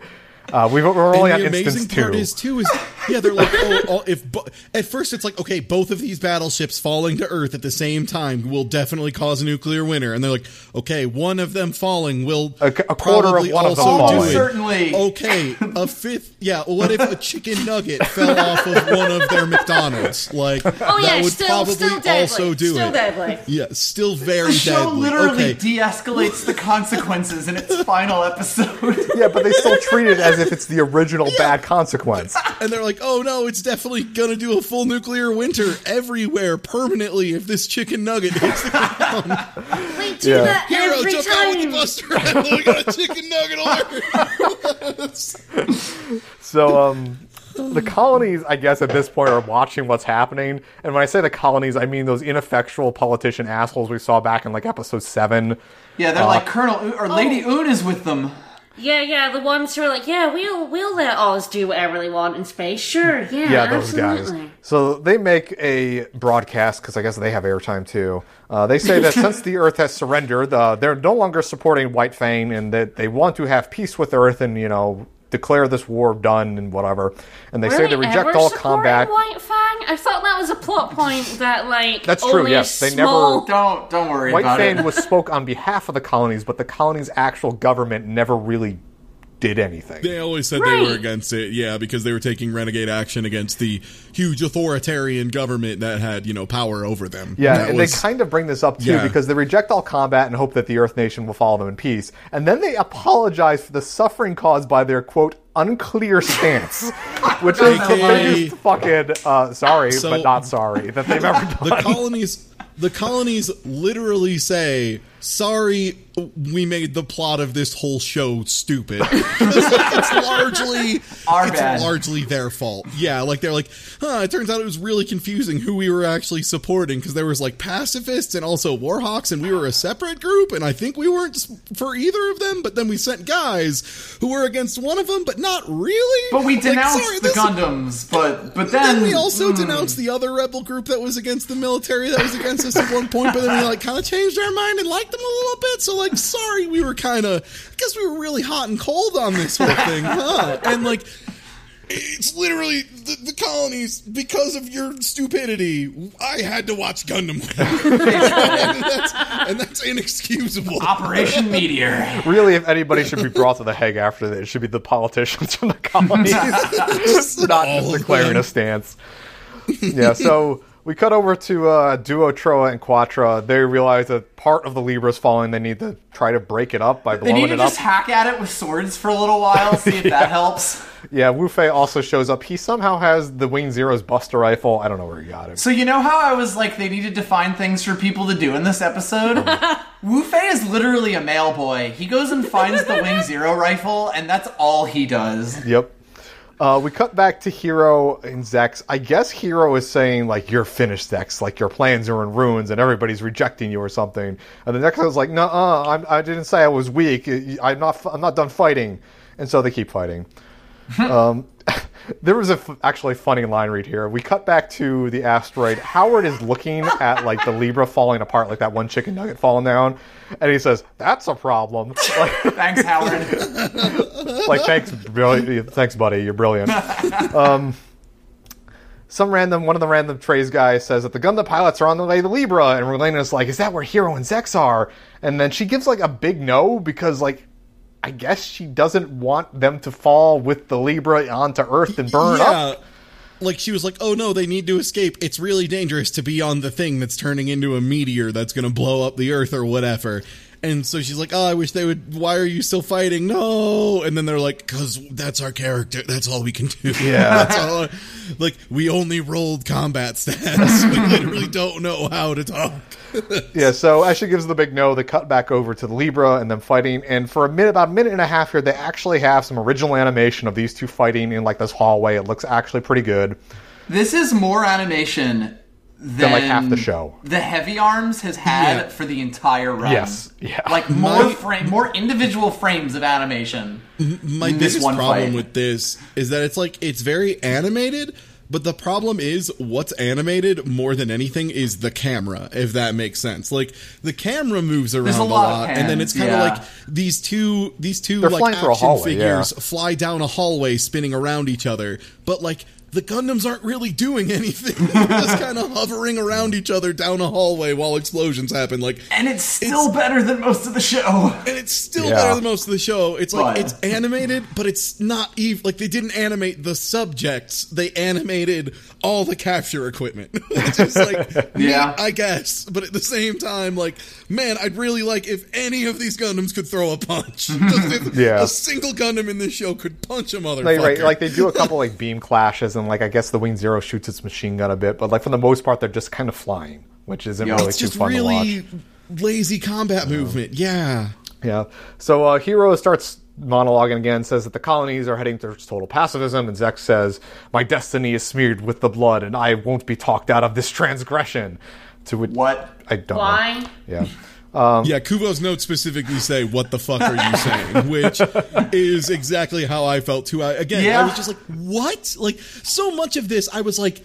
Uh, we we're only and on the instance amazing two. part is too is Yeah, they're like, oh, oh if bo- at first it's like, okay, both of these battleships falling to Earth at the same time will definitely cause a nuclear winter, and they're like, okay, one of them falling will A- a quarter of probably one of them also falling. Certainly. Okay, a fifth. Yeah, what if a chicken nugget (laughs) fell off of one of their McDonald's? Like, Oh that yeah, would still, probably still deadly. also do still it. deadly. Yeah, still very The show deadly. literally okay. de-escalates the consequences in its final episode. Yeah, but they still treat it as if it's the original bad consequence. and they're like, "Oh no, it's definitely gonna do a full nuclear winter everywhere permanently if this chicken nugget hits the ground." (laughs) They do Yeah. that Heero every jump out with the time. buster. we got a chicken nugget alert. (laughs) So, um, the colonies, I guess, at this point are watching what's happening. And when I say the colonies, I mean those ineffectual politician assholes we saw back in like episode seven. Yeah, Uh, they're like Colonel Une- or Lady Oh. Une is with them. Yeah, yeah, the ones who are like, yeah, we'll we'll let Oz do whatever they want in space. Sure, yeah, Yeah, those absolutely. guys. So they make a broadcast because I guess they have airtime too. Uh, they say that (laughs) since the Earth has surrendered, uh, they're no longer supporting White Fang, and that they want to have peace with Earth and you know declare this war done and whatever. And they Were say they reject ever all supporting combat. White Fang? I thought that was a plot point that like That's true, Only yes, a they never- Don't don't worry White about Fang it. was spoke on behalf of the colonies, but the colonies' actual government never really did anything. They always said they were against it, yeah, because they were taking renegade action against the huge authoritarian government that had, you know, power over them. Yeah, That and was- they kind of bring this up too Yeah. because they reject all combat and hope that the Earth Nation will follow them in peace. And then they apologize for the suffering caused by their quote unclear stance, (laughs) which is the AKA biggest fucking uh, sorry So- but not sorry that they've ever (laughs) done. the colonies the colonies literally say sorry we made the plot of this whole show stupid. (laughs) it's largely Our it's bad. largely their fault yeah like they're like huh it turns out it was really confusing who we were actually supporting because there was like pacifists and also warhawks and we were a separate group and i think we weren't for either of them but then we sent guys who were against one of them but not really But we Like, denounced sorry, the Gundams, but but then, then we also mm, denounced the other rebel group that was against the military that was against us at one point, but then we like kind of changed our mind and liked them a little bit. So like, sorry, we were kind of, I guess we were really hot and cold on this whole thing, huh? And like, it's literally the, the colonies because of your stupidity. I had to watch Gundam, (laughs) and, that's, and that's inexcusable. Operation Meteor. really, if anybody should be brought to the Hague after this, it should be the politicians from the colonies, (laughs) not just declaring a stance. Yeah, so we cut over to uh, Duo, Trowa, and Quatre. They realize that part of the Libra is falling. They need to try to break it up by blowing it They need to it up. just hack at it with swords for a little while, see if (laughs) that helps. Yeah, Wu Fei also shows up. He somehow has the Wing Zero's Buster rifle. I don't know where he got it. So you know how I was like they needed to find things for people to do in this episode? (laughs) Wu Fei is literally a mail boy. He goes and finds the Wing Zero rifle, and that's all he does. Yep. Uh, we cut back to Heero and Zechs. I guess Heero is saying like, "You're finished, Zechs. Like your plans are in ruins, and everybody's rejecting you or something." And the next one's like, "No, uh, I didn't say I was weak. I'm not. I'm not done fighting." And so they keep fighting. (laughs) um, there was a f- actually funny line read here. We cut back to the asteroid. Howard is looking at like the Libra falling apart, like that one chicken nugget falling down, and he says, "That's a problem." Like, (laughs) Thanks, Howard. like thanks, brilliant. Thanks, buddy. You're brilliant. Um, some random one of the random Treize guys says that the Gundam pilots are on the way to Libra, and Relena's like, "Is that where Heero and Zechs are?" And then she gives like a big no because like. I guess she doesn't want them to fall with the Libra onto Earth and burn yeah. up. Like she was like, "Oh no, they need to escape. It's really dangerous to be on the thing that's turning into a meteor that's going to blow up the Earth or whatever." And so she's like, "Oh, I wish they would. Why are you still fighting? No!" And then they're like, "Cause that's our character. That's all we can do. (laughs) Yeah. that's all. Like we only rolled combat stats. (laughs) we literally don't know how to talk." (laughs) Yeah, so as she gives the big no, they cut back over to the Libra and them fighting. And for a minute, about a minute and a half here, they actually have some original animation of these two fighting in like this hallway. It looks actually pretty good. This is more animation than, like, half the show. The Heavy Arms has had Yeah. for the entire run. Yes, yeah. Like more My- frame, more individual frames of animation. My this biggest one problem fight. with this is that it's like it's very animated, but the problem is what's animated more than anything is the camera, if that makes sense. Like the camera moves around a a lot lot, of and then it's kind of yeah. like these two these 2 They're like flying action hallway, figures yeah. fly down a hallway spinning around each other, but like the Gundams aren't really doing (laughs) anything. They're just kind of hovering around each other down a hallway while explosions happen. Like, And it's still better than most of the show. and it's still Yeah. better than most of the show. It's like But- it's animated, but it's not even like they didn't animate the subjects. They animated all the capture equipment. (laughs) Which is like, (laughs) Yeah. I guess. But at the same time, like, man, I'd really like if any of these Gundams could throw a punch. Just if Yeah. a single Gundam in this show could punch a motherfucker. Like, right, like they do a couple like beam clashes, and like I guess the Wing Zero shoots its machine gun a bit, but like for the most part, they're just kind of flying, which isn't Yeah. really it's too just fun to watch. really lazy combat movement. Yeah. Yeah. So uh, Heero starts monologuing again, says that the colonies are heading towards total pacifism, and Zechs says, "My destiny is smeared with the blood, and I won't be talked out of this transgression." To which What? I don't Why? know. Yeah. (laughs) Um, yeah, Kubo's notes specifically say, "What the fuck are you (laughs) saying?" Which is exactly how I felt too. I, again, I was just like, "What?" Like so much of this, I was like,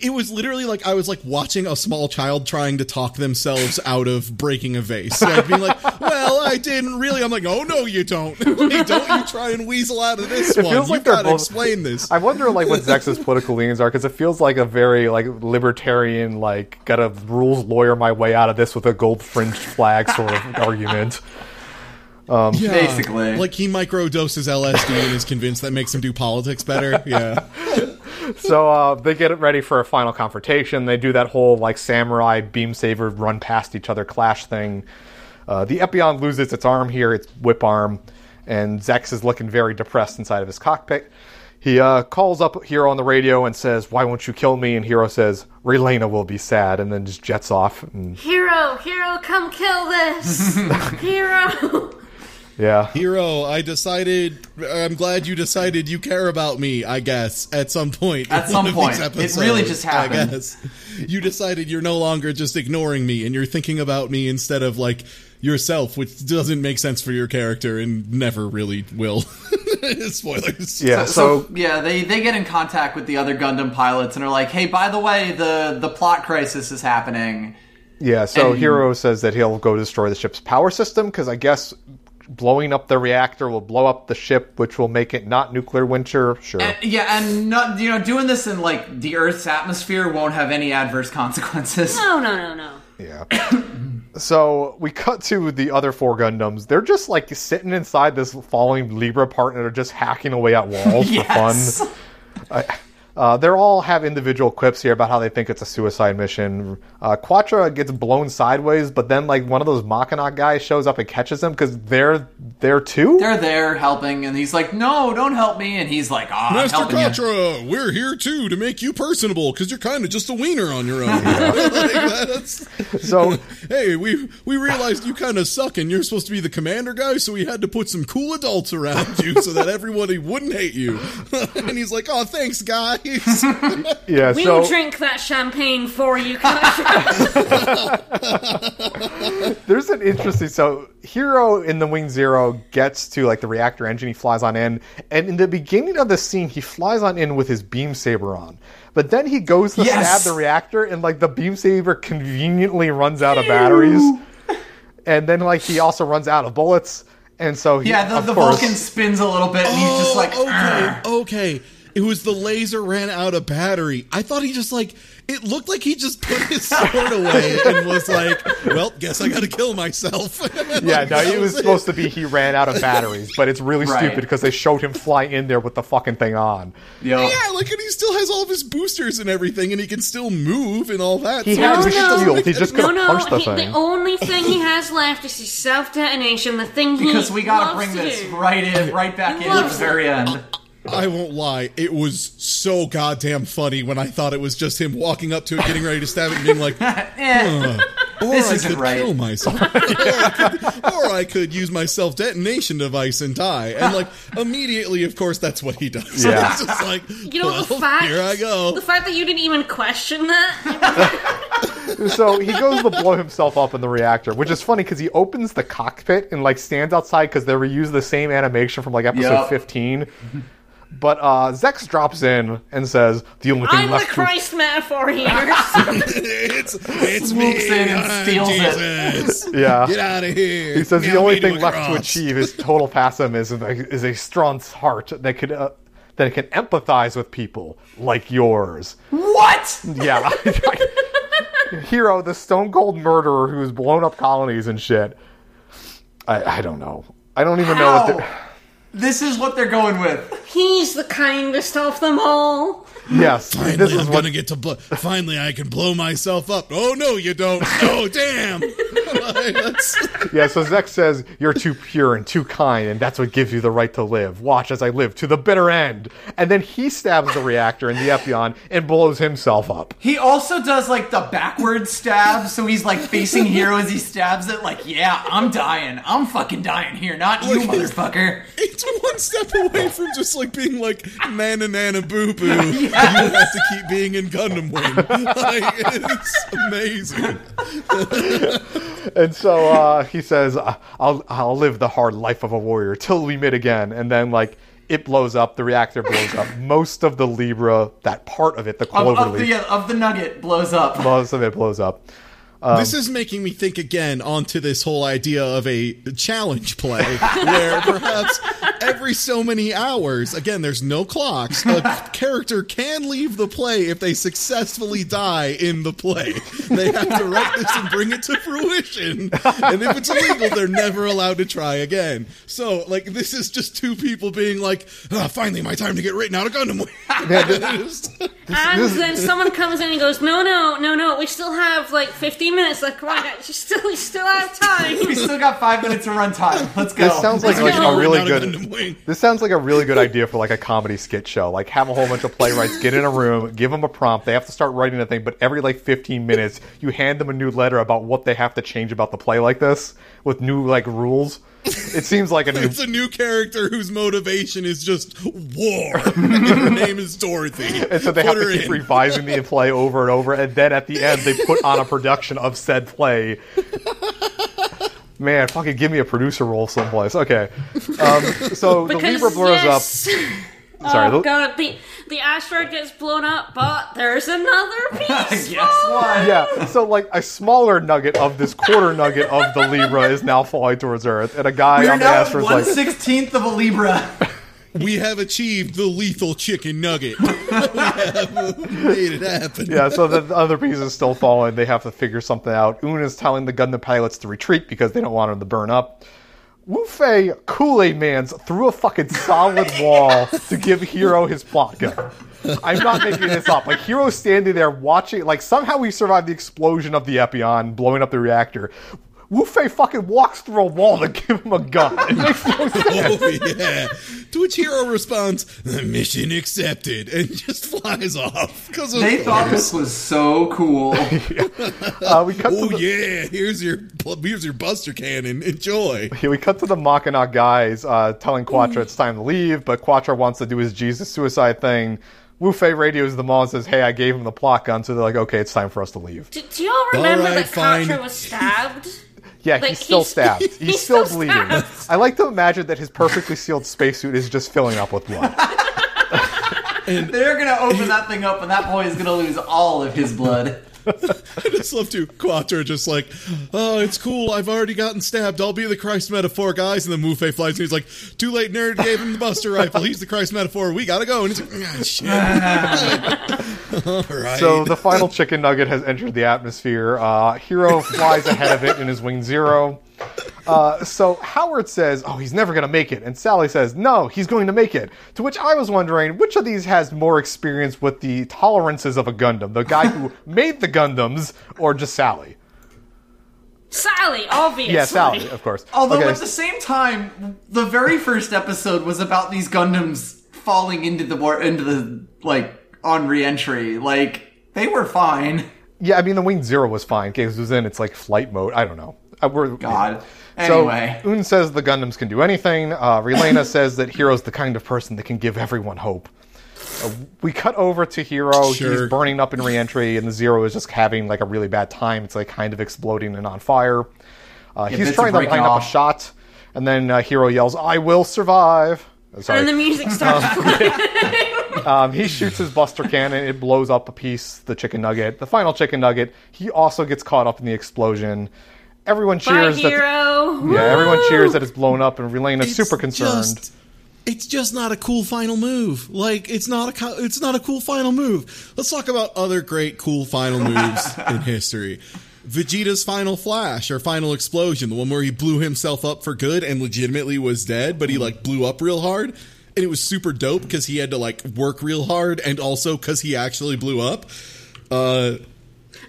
it was literally like I was like watching a small child trying to talk themselves out of breaking a vase, like being like, "Well, I didn't really." I'm like, "Oh no, you don't. (laughs) Hey, don't you try and weasel out of this one? feels You like they're gotta both- explain this." I wonder like what Zechs's political leanings are because it feels like a very like libertarian like gotta rules lawyer my way out of this with a gold fringed flag sort of (laughs) argument. Um, Yeah. Basically. like he microdoses LSD and is convinced that makes him do politics better. Yeah. (laughs) So uh, they get it ready for a final confrontation. They do that whole like samurai beam saber run past each other clash thing. Uh, the Epyon loses its arm here, its whip arm, and Zechs is looking very depressed inside of his cockpit. He uh, calls up Heero on the radio and says, "Why won't you kill me?" And Heero says, "Relena will be sad," and then just jets off. And, Heero, hero, come kill this! (laughs) hero! Yeah, Heero, I decided. I'm glad you decided you care about me. I guess at some point. At some one of these point. It really just happened. I guess you decided you're no longer just ignoring me, and you're thinking about me instead of like yourself, which doesn't make sense for your character and never really will. (laughs) Spoilers. yeah. So, So, yeah, they, they get in contact with the other Gundam pilots and are like, "Hey, by the way, the the plot crisis is happening." yeah. So and- Heero says that he'll go destroy the ship's power system because I guess blowing up the reactor will blow up the ship, which will make it not nuclear winter. Sure. And, yeah, and not you know doing this in like the Earth's atmosphere won't have any adverse consequences. No, no, no, no. Yeah. so we cut to the other four Gundams. They're just like sitting inside this falling Libra part and are just hacking away at walls (laughs) Yes. for fun. I, uh, they all have individual quips here about how they think it's a suicide mission. Uh, Quatre gets blown sideways, but then like one of those Maganac guys shows up and catches him because they're there too. They're there helping, and he's like, "No, don't help me," and he's like, "Ah, I'm Master helping you." We're here too to make you personable because you're kind of just a wiener on your own. (laughs) Like, that's- (laughs) so (laughs) hey, we we realized you kind of suck and you're supposed to be the commander guy, so we had to put some cool adults around you so that everybody wouldn't hate you. and he's like, "Oh, thanks, guys." (laughs) yeah, We'll so drink that champagne for you, (laughs) There's an interesting so Heero in the Wing Zero gets to like the reactor engine, he flies on in, and in the beginning of the scene he flies on in with his beam saber on. But then he goes to Yes! stab the reactor and like the beam saber conveniently runs out of batteries. and then like he also runs out of bullets. And so he, Yeah, the, the course, Vulcan spins a little bit, and he's just like, oh, okay, "Argh." okay. It was the laser ran out of battery. I thought he just like it looked like he just put his (laughs) sword away and was like, "Well, guess I got to kill myself." (laughs) Yeah, no, it was supposed to be he ran out of batteries, but it's really Right. stupid because they showed him fly in there with the fucking thing on. Yo. Yeah, like and he still has all of his boosters and everything, and he can still move and all that. He so had it his shield. make He just any- no, could've no. punched the he- thing. the only thing he has left is his self detonation. The thing he because we gotta loves bring this do. right in, right back He in at the loves very end. I won't lie, it was so goddamn funny when I thought it was just him walking up to it, getting ready to stab it, and being like, (laughs) Eh. "Or This I isn't could right." kill myself, (laughs) or, I could, or I could use my self detonation device and die." And like immediately, of course, that's what he does. (laughs) Yeah. it's just like, You know well, the fact. here I go. The fact that you didn't even question that. so he goes to blow himself up in the reactor, which is funny because he opens the cockpit and like stands outside because they reuse the same animation from like episode Yep. 15. But uh, Zechs drops in and says, "The only thing I'm the left to Christ metaphor (laughs) here. it's (laughs) it's me, Swoops in and I'm steals it. Yeah." Get out of here. He says the only thing a left to achieve is total pacifism is a, is a strong heart that could uh, that can empathize with people like yours. What? Yeah. (laughs) Heero, the stone cold murderer who's blown up colonies and shit. I, I don't know. I don't even know what the, How? This is what they're going with. He's the kindest of them all. Yes. Finally, this is I'm what gonna get to. Bl- Finally, I can blow myself up. Oh no, you don't. Oh damn. (laughs) Yeah, so Zechs says, You're too pure and too kind, and that's what gives you the right to live. Watch as I live to the bitter end. And then he stabs the reactor in the Epyon and blows himself up. He also does like the backward stab, so he's like facing Heero as he stabs it. Like, yeah, I'm dying. I'm fucking dying here, not you, motherfucker. it's (laughs) one step away from just like being like nana nana boo boo. You have to keep being in Gundam Wing. (laughs) Like, it's amazing. (laughs) And so uh, he says, I'll, I'll live the hard life of a warrior till we meet again. And then, like, it blows up, the reactor blows up. Most of the Libra, that part of it, the Of, clover of leaf, the of the nugget blows up. most of it blows up. this is making me think again onto this whole idea of a challenge play where perhaps every so many hours, again, there's no clocks, a (laughs) character can leave the play if they successfully die in the play. They have to write this and bring it to fruition. And if it's illegal, they're never allowed to try again. So, like, this is just two people being like, ah, finally, my time to get written out of Gundam (laughs) And then someone comes in and goes, "No, no, no, no. We still have like 15 minutes. Like, come on, guys, you still, you still have time." (laughs) We still got five minutes of runtime. Let's go. This sounds like, Let's like go. a really good. This sounds like a really good idea for like a comedy skit show. Like have a whole bunch of playwrights get in a room, give them a prompt. They have to start writing a thing, but every like 15 minutes, you hand them a new letter about what they have to change about the play like this with new like rules. It seems like a new. It's a new character whose motivation is just war. (laughs) her name is Dorothy. And so they Put have to keep in. revising the play over and over, and then at the end they put on a production of said play. Man, fucking give me a producer role someplace. Okay, um, so (laughs) the Libra blows yes. up. Sorry, Oh the- god, the the asteroid gets blown up, but there's another (laughs) piece. Guess what? Yeah, so like a smaller nugget of this quarter nugget of the Libra is now falling towards Earth, and a guy We're on the now at asteroid's one like, sixteenth of a Libra. (laughs) We have achieved the lethal chicken nugget. (laughs) we have made it happen. yeah, so the, the other piece is still falling. They have to figure something out. Une is telling the Gundam pilots to retreat because they don't want them to burn up. Wu Fei Kool Aid Man's through a fucking solid (laughs) wall to give Heero his plot gun. I'm not making this up. Like Heero's standing there watching. Like somehow we survived the explosion of the Epyon blowing up the reactor. Wu Fei fucking walks through a wall to give him a gun. (laughs) It makes no sense. Oh yeah. To which Heero responds, "Mission accepted," and just flies off. Because They thought this was so cool. (laughs) Uh, we cut to Oh the, yeah, here's your here's your Buster Cannon. Enjoy. Yeah, we cut to the Maganac guys uh, telling Quatre it's time to leave, but Quatre wants to do his Jesus suicide thing. Wu Fei radios them all and says, "Hey, I gave him the plot gun," so they're like, "Okay, it's time for us to leave." Do, do y'all remember Alright, that fine. Quatre was stabbed? Yeah, Like, he's still he's- stabbed. (laughs) He's, he's still, still bleeding. stabbed. I like to imagine that his perfectly sealed spacesuit is just filling up with blood. (laughs) They're gonna open that thing up, and that boy is gonna lose all of his blood. I just love to Quatre just like, oh, it's cool. I've already gotten stabbed. I'll be the Christ metaphor, guys. And then Wu Fei flies and he's like, too late, nerd gave him the Buster rifle. He's the Christ metaphor. We gotta go. And he's like, ah, shit. (laughs) (laughs) All right. So the final chicken nugget has entered the atmosphere. Uh, Heero flies ahead of it in his wing zero. Uh, so Howard says, "Oh, he's never going to make it," and Sally says, "No, he's going to make it." To which I was wondering, which of these has more experience with the tolerances of a Gundam, the guy who (laughs) made the Gundams, or just Sally? Sally, obviously. Yeah, Sally, of course. Although Okay, at the same time, the very first episode was about these Gundams falling into the war into the like on reentry. Like they were fine. yeah, I mean the wing zero was fine because it was in its like flight mode. I don't know. Uh, we're, God. So Anyway. Une says the Gundams can do anything. Uh, Relena (laughs) says that Heero's the kind of person that can give everyone hope. Uh, we cut over to Heero. Sure. He's burning up in reentry, and the Zero is just having like a really bad time. It's like kind of exploding and on fire. Uh, he's trying to breaking line up a shot, and then uh, Heero yells, "I will survive." Uh, Sorry. And the music (laughs) starts playing. (laughs) Um, he shoots his Buster Cannon. It blows up a piece, the chicken nugget. The final chicken nugget. He also gets caught up in the explosion. Everyone Bye, cheers. that hero. yeah, everyone cheers that it's blown up, and Relena's It's super concerned. just- it's just not a cool final move. Like it's not a it's not a cool final move. Let's talk about other great cool final moves (laughs) in history. Vegeta's final flash or final explosion, the one where he blew himself up for good and legitimately was dead, but he like blew up real hard. And it was super dope because he had to like work real hard and also because he actually blew up. Uh,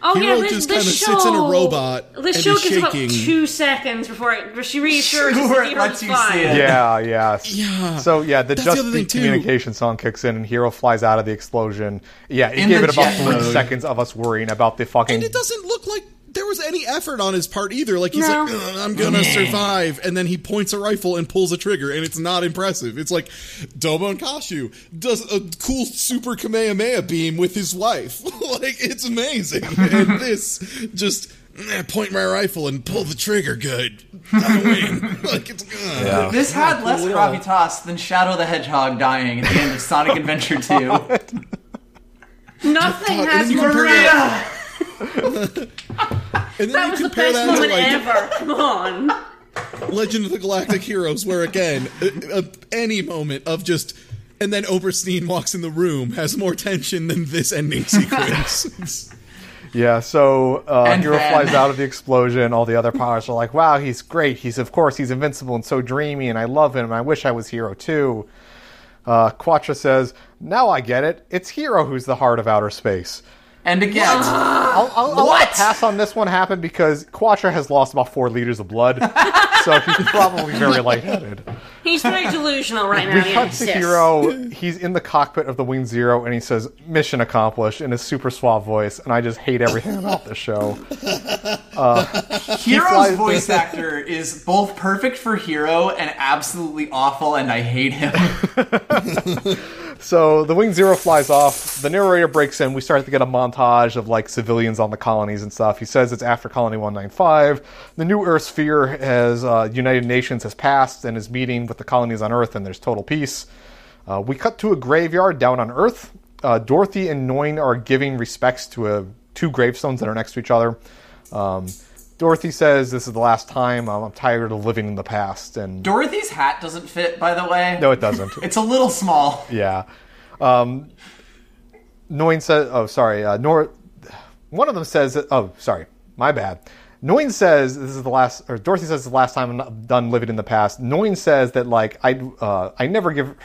Oh Heero yeah, this, just this kinda show sits in a robot This show is gets about two seconds before it, she reassures us Sure, that it Heero's lets you fine. see it. Yeah, yeah. Yeah. So yeah, the That's the just other thing, beat too. communication song kicks in, and Heero flies out of the explosion. Yeah, it In gave it about jet three mode. seconds of us worrying about the fucking. and it doesn't look like there was any effort on his part either. Like he's No. like, I'm gonna mm. survive, and then he points a rifle and pulls a trigger, and it's not impressive. It's like Dobo and Kashu does a cool super Kamehameha beam with his wife. (laughs) like it's amazing. (laughs) and this just point my rifle and pull the trigger. Good, I win. (laughs) like it's good. Yeah. This had less cool gravitas than Shadow the Hedgehog dying at the end of Sonic Adventure 2. Nothing has has and you more. compare That And then you was the compare best that moment to like ever. Come on. Legend of the Galactic Heroes, where again, uh, uh, any moment of just, and then Oberstein walks in the room has more tension than this ending sequence. (laughs) Yeah, so uh, Heero then- flies out of the explosion. All the other powers are like, "Wow, he's great. He's of course he's invincible and so dreamy, and I love him. I wish I was Heero too." Uh, Quatre says, "Now I get it. It's Heero who's the heart of outer space." And again, I'll, I'll, I'll let a pass on this one happen because Quatre has lost about four liters of blood, (laughs) so he's probably very lightheaded. He's very delusional right (laughs) now. We yeah, cut to yes. Heero. He's in the cockpit of the Wing Zero, and he says, "Mission accomplished" in his super suave voice. And I just hate everything about this show. (laughs) Uh, Heero's flies- voice actor is both perfect for Heero and absolutely awful, and I hate him. So the Wing Zero flies off. The narrator breaks in. We start to get a montage of like civilians on the colonies and stuff. He says it's after Colony 195. The new Earth sphere has uh, United Nations has passed and is meeting with the colonies on Earth, and there's total peace. Uh, we cut to a graveyard down on Earth. Uh, Dorothy and Noin are giving respects to a, two gravestones that are next to each other. Um, Dorothy says, "This is the last time. Um, I'm tired of living in the past." And Dorothy's hat doesn't fit, by the way. no, it doesn't. (laughs) It's a little small. Yeah. Um, Noin says, oh, sorry. Uh, Nor, one of them says, oh, sorry. My bad. Noin says this is the last, or Dorothy says it's the last time I'm done living in the past. Noin says that, like, I, uh, I never give,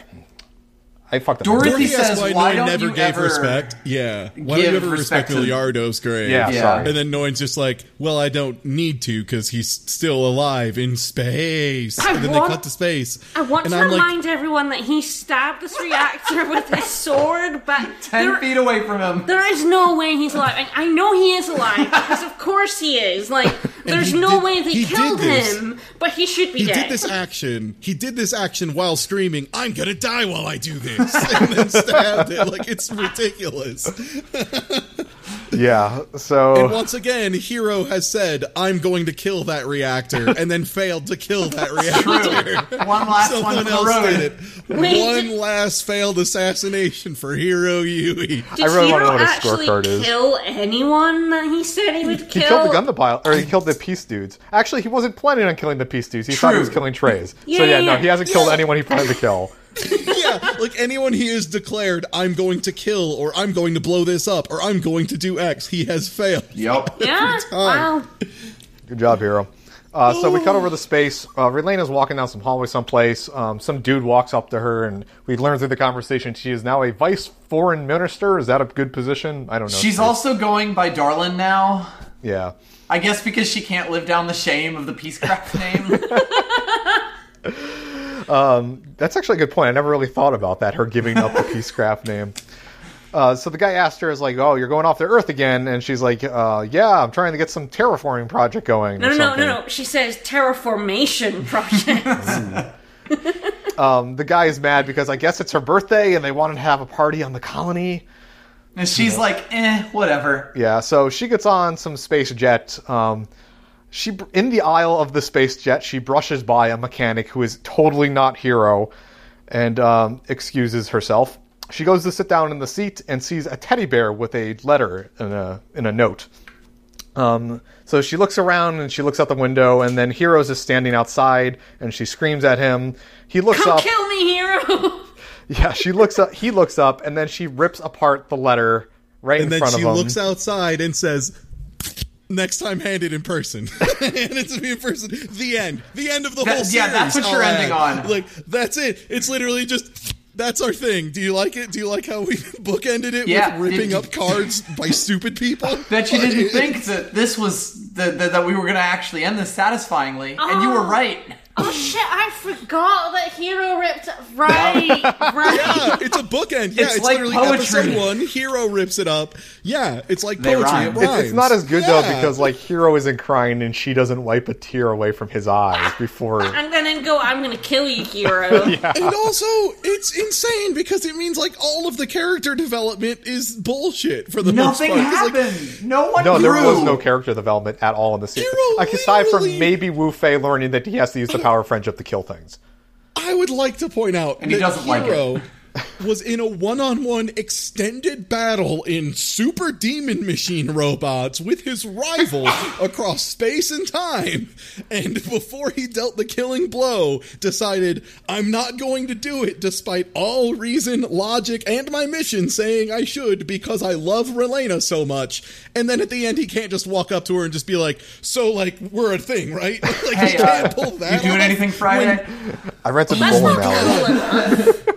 I fucked up. Dorothy Dorothy says, asks why, "Why Noin don't never you gave ever respect. Yeah. Why don't give you ever respect, respect to- Milliardo's grave? Yeah, Yeah. sorry. And then Noin's just like, well, I don't need to because he's still alive in space. I and then want- they cut to space. I want and to I'm like, remind everyone that he stabbed this reactor with his (laughs) sword, but ten there, feet away from him? there is no way he's alive. And I know he is alive because, of course, he is. Like, there's no did- way they he killed him, but he should be he dead. He did this action. He did this action while screaming, "I'm gonna die while I do this," (laughs) and then stabbed it. Like it's ridiculous. (laughs) yeah. And So, once again, Heero has said, "I'm going to kill that reactor," and then failed to kill that reactor. One last one Someone for the else road. did it. Wait, one did- last failed assassination for Heero Yuy. Did I really wanna Heero know what his actually scorecard is. kill anyone that he said he would he kill? killed the gun pilot, or he killed the peace dudes. Actually, he wasn't planning on killing the peace dudes. He thought he was killing Treize. (laughs) Yeah, so, yeah, yeah, no, he hasn't killed anyone he planned to kill. (laughs) yeah, like anyone he has declared, I'm going to kill, or I'm going to blow this up, or I'm going to do X, he has failed. Yep. (laughs) Yeah? Wow. Good job, Heero. Uh, so we cut over the space. Uh, Relena's walking down some hallway someplace. Um, some dude walks up to her, and we learn through the conversation she is now a vice foreign minister. Is that a good position? I don't know. She's also going by Darlian now. yeah. I guess because she can't live down the shame of the Peacecraft name. (laughs) That's actually a good point. I never really thought about that. Her giving up the Peacecraft name. Uh, so the guy asked her, "Is like, oh, you're going off the Earth again?" And she's like, uh, "Yeah, I'm trying to get some terraforming project going." No, or no, no, something. no, no. She says terraformation (laughs) project. Um, the guy is mad because I guess it's her birthday and they wanted to have a party on the colony. and she's like, eh, whatever. Yeah, so she gets on some space jet. Um, she in the aisle of the space jet, she brushes by a mechanic who is totally not hero, and um, excuses herself. She goes to sit down in the seat and sees a teddy bear with a letter in a in a note. Um, so she looks around and she looks out the window, and then Heroes is standing outside, and she screams at him. He looks Come up. kill me! me, hero. (laughs) Yeah, she looks up. He looks up, and then she rips apart the letter right and in then front she of him. looks outside and says, "Next time, hand it in person." (laughs) and it's to be in person. The end. The end of the That- whole series. yeah, that's what you're I'll ending add. on. Like that's it. It's literally just. That's our thing. Do you like it? Do you like how we (laughs) bookended it Yeah, with ripping up cards by stupid people? (laughs) Bet you Like, didn't think that this was the, the, that we were going to actually end this satisfyingly, and you were Oh. right. Oh shit! I forgot that hero ripped. Right, right. Yeah, it's a bookend. Yeah, It's it's, like literally poetry. episode one. Heero rips it up. Yeah, it's like They poetry. rhyme. It It's- It's, rhymes. it's not as good though because like Heero isn't crying and she doesn't wipe a tear away from his eyes ah, before. I'm gonna go. I'm gonna kill you, hero. (laughs) And also, it's insane because it means like all of the character development is bullshit for the Nothing most part. 'Cause, like, happened. no one No, there was no character development at all in the series. Heero Like aside from maybe Wu Fei learning that he has to use the power of friendship to kill things. I would like to point out And he that doesn't like it. Heero was in a one-on-one extended battle in super demon machine robots with his rival (laughs) across space and time and before he dealt the killing blow decided i'm not going to do it despite all reason logic and my mission saying i should because i love relena so much and then at the end he can't just walk up to her and just be like so like we're a thing right (laughs) like Hey, he uh, can't pull that you doing anything Friday? I rented the That's bowling alley.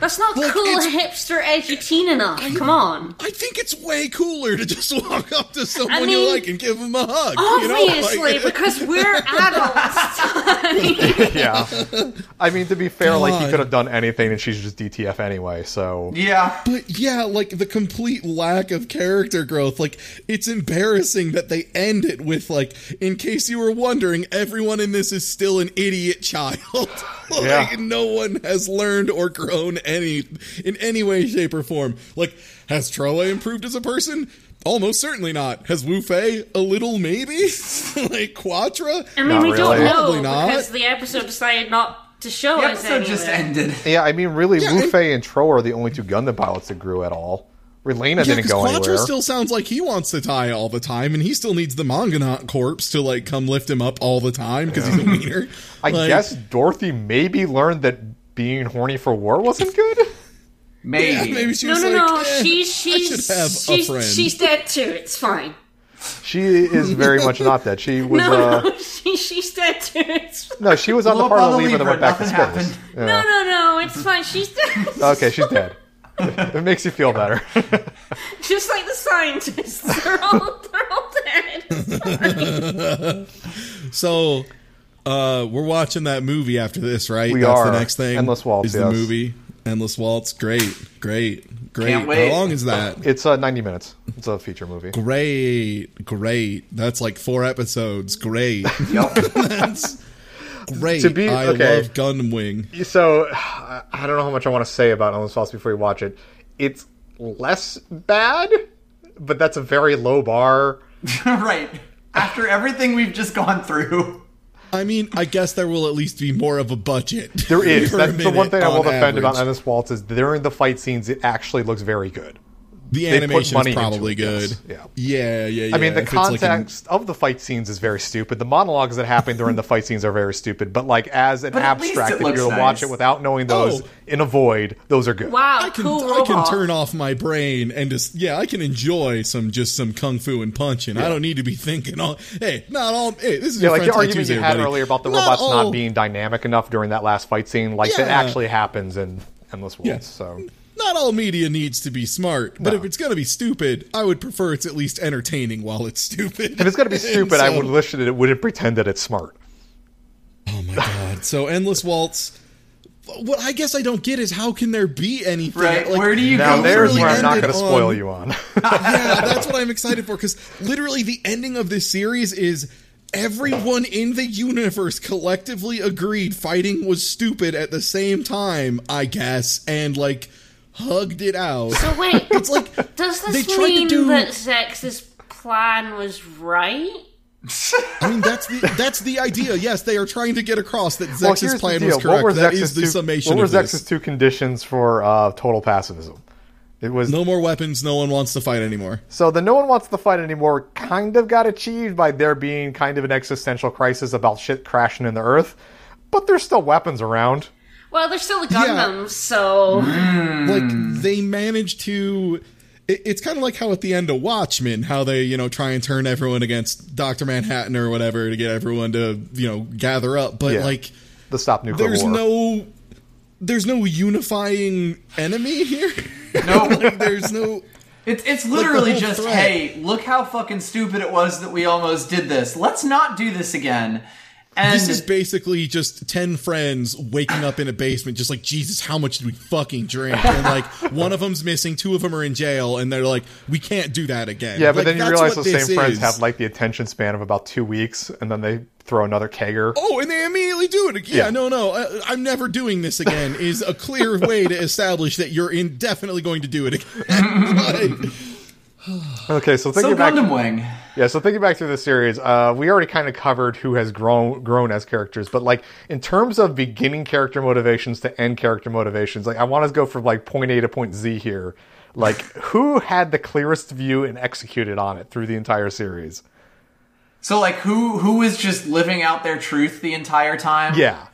That's not Look, cool, hipster, edgy teen enough. Come on. I think it's way cooler to just walk up to someone I you like and give them a hug. you know? Obviously, Like- because we're (laughs) adults. Yeah. I mean, to be fair, like he God. could have done anything, and she's just DTF anyway. So Yeah. But yeah, like the complete lack of character growth. Like it's embarrassing that they end it with like, in case you were wondering, everyone in this is still an idiot child. (laughs) like Yeah. no one has learned or grown any in any way, shape, or form. Like, has Trowa improved as a person? Almost certainly not. Has Wu Fei a little maybe? (laughs) like Quatre? I mean, Not we don't know Probably not. because the episode decided not to show The us episode just ended. yeah, I mean, really, Yeah, Wu and- Fei and Trowa are the only two Gundam pilots that grew at all. Relena Yeah, didn't go Quatre anywhere. still sounds like he wants to die all the time, and he still needs the Maganac Corps to like come lift him up all the time because he's a wiener. I Like, guess Dorothy maybe learned that being horny for war wasn't good. Maybe. yeah, maybe she No, was no, like, no. eh, she's she's should have she's, a friend. she's dead too. It's fine. She is very much not that. She (laughs) was. No, uh, no, (laughs) she, she's dead too. It's fine. No, she was on Blew the up part all of the the Libra that went back to nothing space. happened. No, no, no. It's fine. She's dead. (laughs) Okay, she's dead. it makes you feel better. Just like the scientists. They're all they're all dead. So, uh, we're watching that movie after this, right? We That's are. the next thing. Endless Waltz, is the movie. Endless Waltz. Great, great, great. Can't wait. How long is that? it's uh, 90 minutes. It's a feature movie. Great, great. That's like four episodes. Great. (laughs) Yep. That's great. To be- I okay. love Gundam Wing. So, I I don't know how much I want to say about Endless Waltz before you watch it. It's less bad, but that's a very low bar. (laughs) right. After everything we've just gone through. I mean, I guess there will at least be more of a budget. There is. (laughs) That's the one thing I will defend about. Endless Waltz is during the fight scenes, it actually looks very good. The They put animation money is into probably it, good. yes. Yeah. yeah, yeah, yeah. I mean, the If it's like an- context of the fight scenes is very stupid. The monologues that happen during the fight scenes are very stupid. But like as an But abstract, it if you were looks to watch nice. it without knowing those Oh. in a void, those are good. Wow, I can cool I can robot. turn off my brain and just yeah I can enjoy some just some kung fu and punching. I don't need to be thinking all hey not all hey this is Yeah, your like the friend argument Tuesday, you had buddy. earlier about the Not robots all- not being dynamic enough during that last fight scene, like that Yeah. actually happens in Endless Waltz. Yeah. So not all media needs to be smart, but No. if it's gonna be stupid, I would prefer it's at least entertaining while it's stupid. if it's gonna be (laughs) And stupid, I would wish that it wouldn't pretend that it's smart. Oh my god! So endless waltz. What I guess I don't get is how can there be anything? Right. like, Where do you Now go? there's literally where I'm not going to spoil on- you on. (laughs) yeah, that's what I'm excited for because literally the ending of this series is everyone in the universe collectively agreed fighting was stupid at the same time, I guess, and like hugged it out. So wait, (laughs) It's like does they this tried to mean do- that Zechs's plan was right? (laughs) I mean that's the that's the idea. Yes, they are trying to get across that well, Zechs's here's the plan was correct. What were That Zechs's is the two, summation what were of this. Zechs's two conditions for uh, total pacifism? It was No more weapons. No one wants to fight anymore. So the no one wants to fight anymore kind of got achieved by there being kind of an existential crisis about shit crashing in the earth, but there's still weapons around. Well, they're still the Yeah. Gundams, so mm. like they managed to it, it's kind of like how at the end of watchmen how they you know try and turn everyone against dr manhattan or whatever to get everyone to you know gather up but Yeah. like The stop nuclear there's war. no there's no unifying enemy here (laughs) No, like there's no it's it's literally whole just threat. hey, look how fucking stupid it was that we almost did this. Let's not do this again. And this is basically just 10 friends waking up in a basement just like jesus how much did we fucking drink and (laughs) like one of them's missing two of them are in jail and they're like we can't do that again Yeah, but Like, then you realize what those this same friends is. have like the attention span of about two weeks, and then they throw another kegger. Oh, and they immediately do it. again. Yeah, Yeah. no, no, I, I'm never doing this again. (laughs) Is a clear way to establish that you're indefinitely going to do it again. (laughs) Like, (sighs) Okay, so so thinking back, Gundam Wing. Yeah, so thinking back through the series, uh, we already kind of covered who has grown grown as characters, but like in terms of beginning character motivations to end character motivations, like I want to go from like point A to point Z here. Like, (laughs) who had the clearest view and executed on it through the entire series? So like who who is just living out their truth the entire time? Yeah,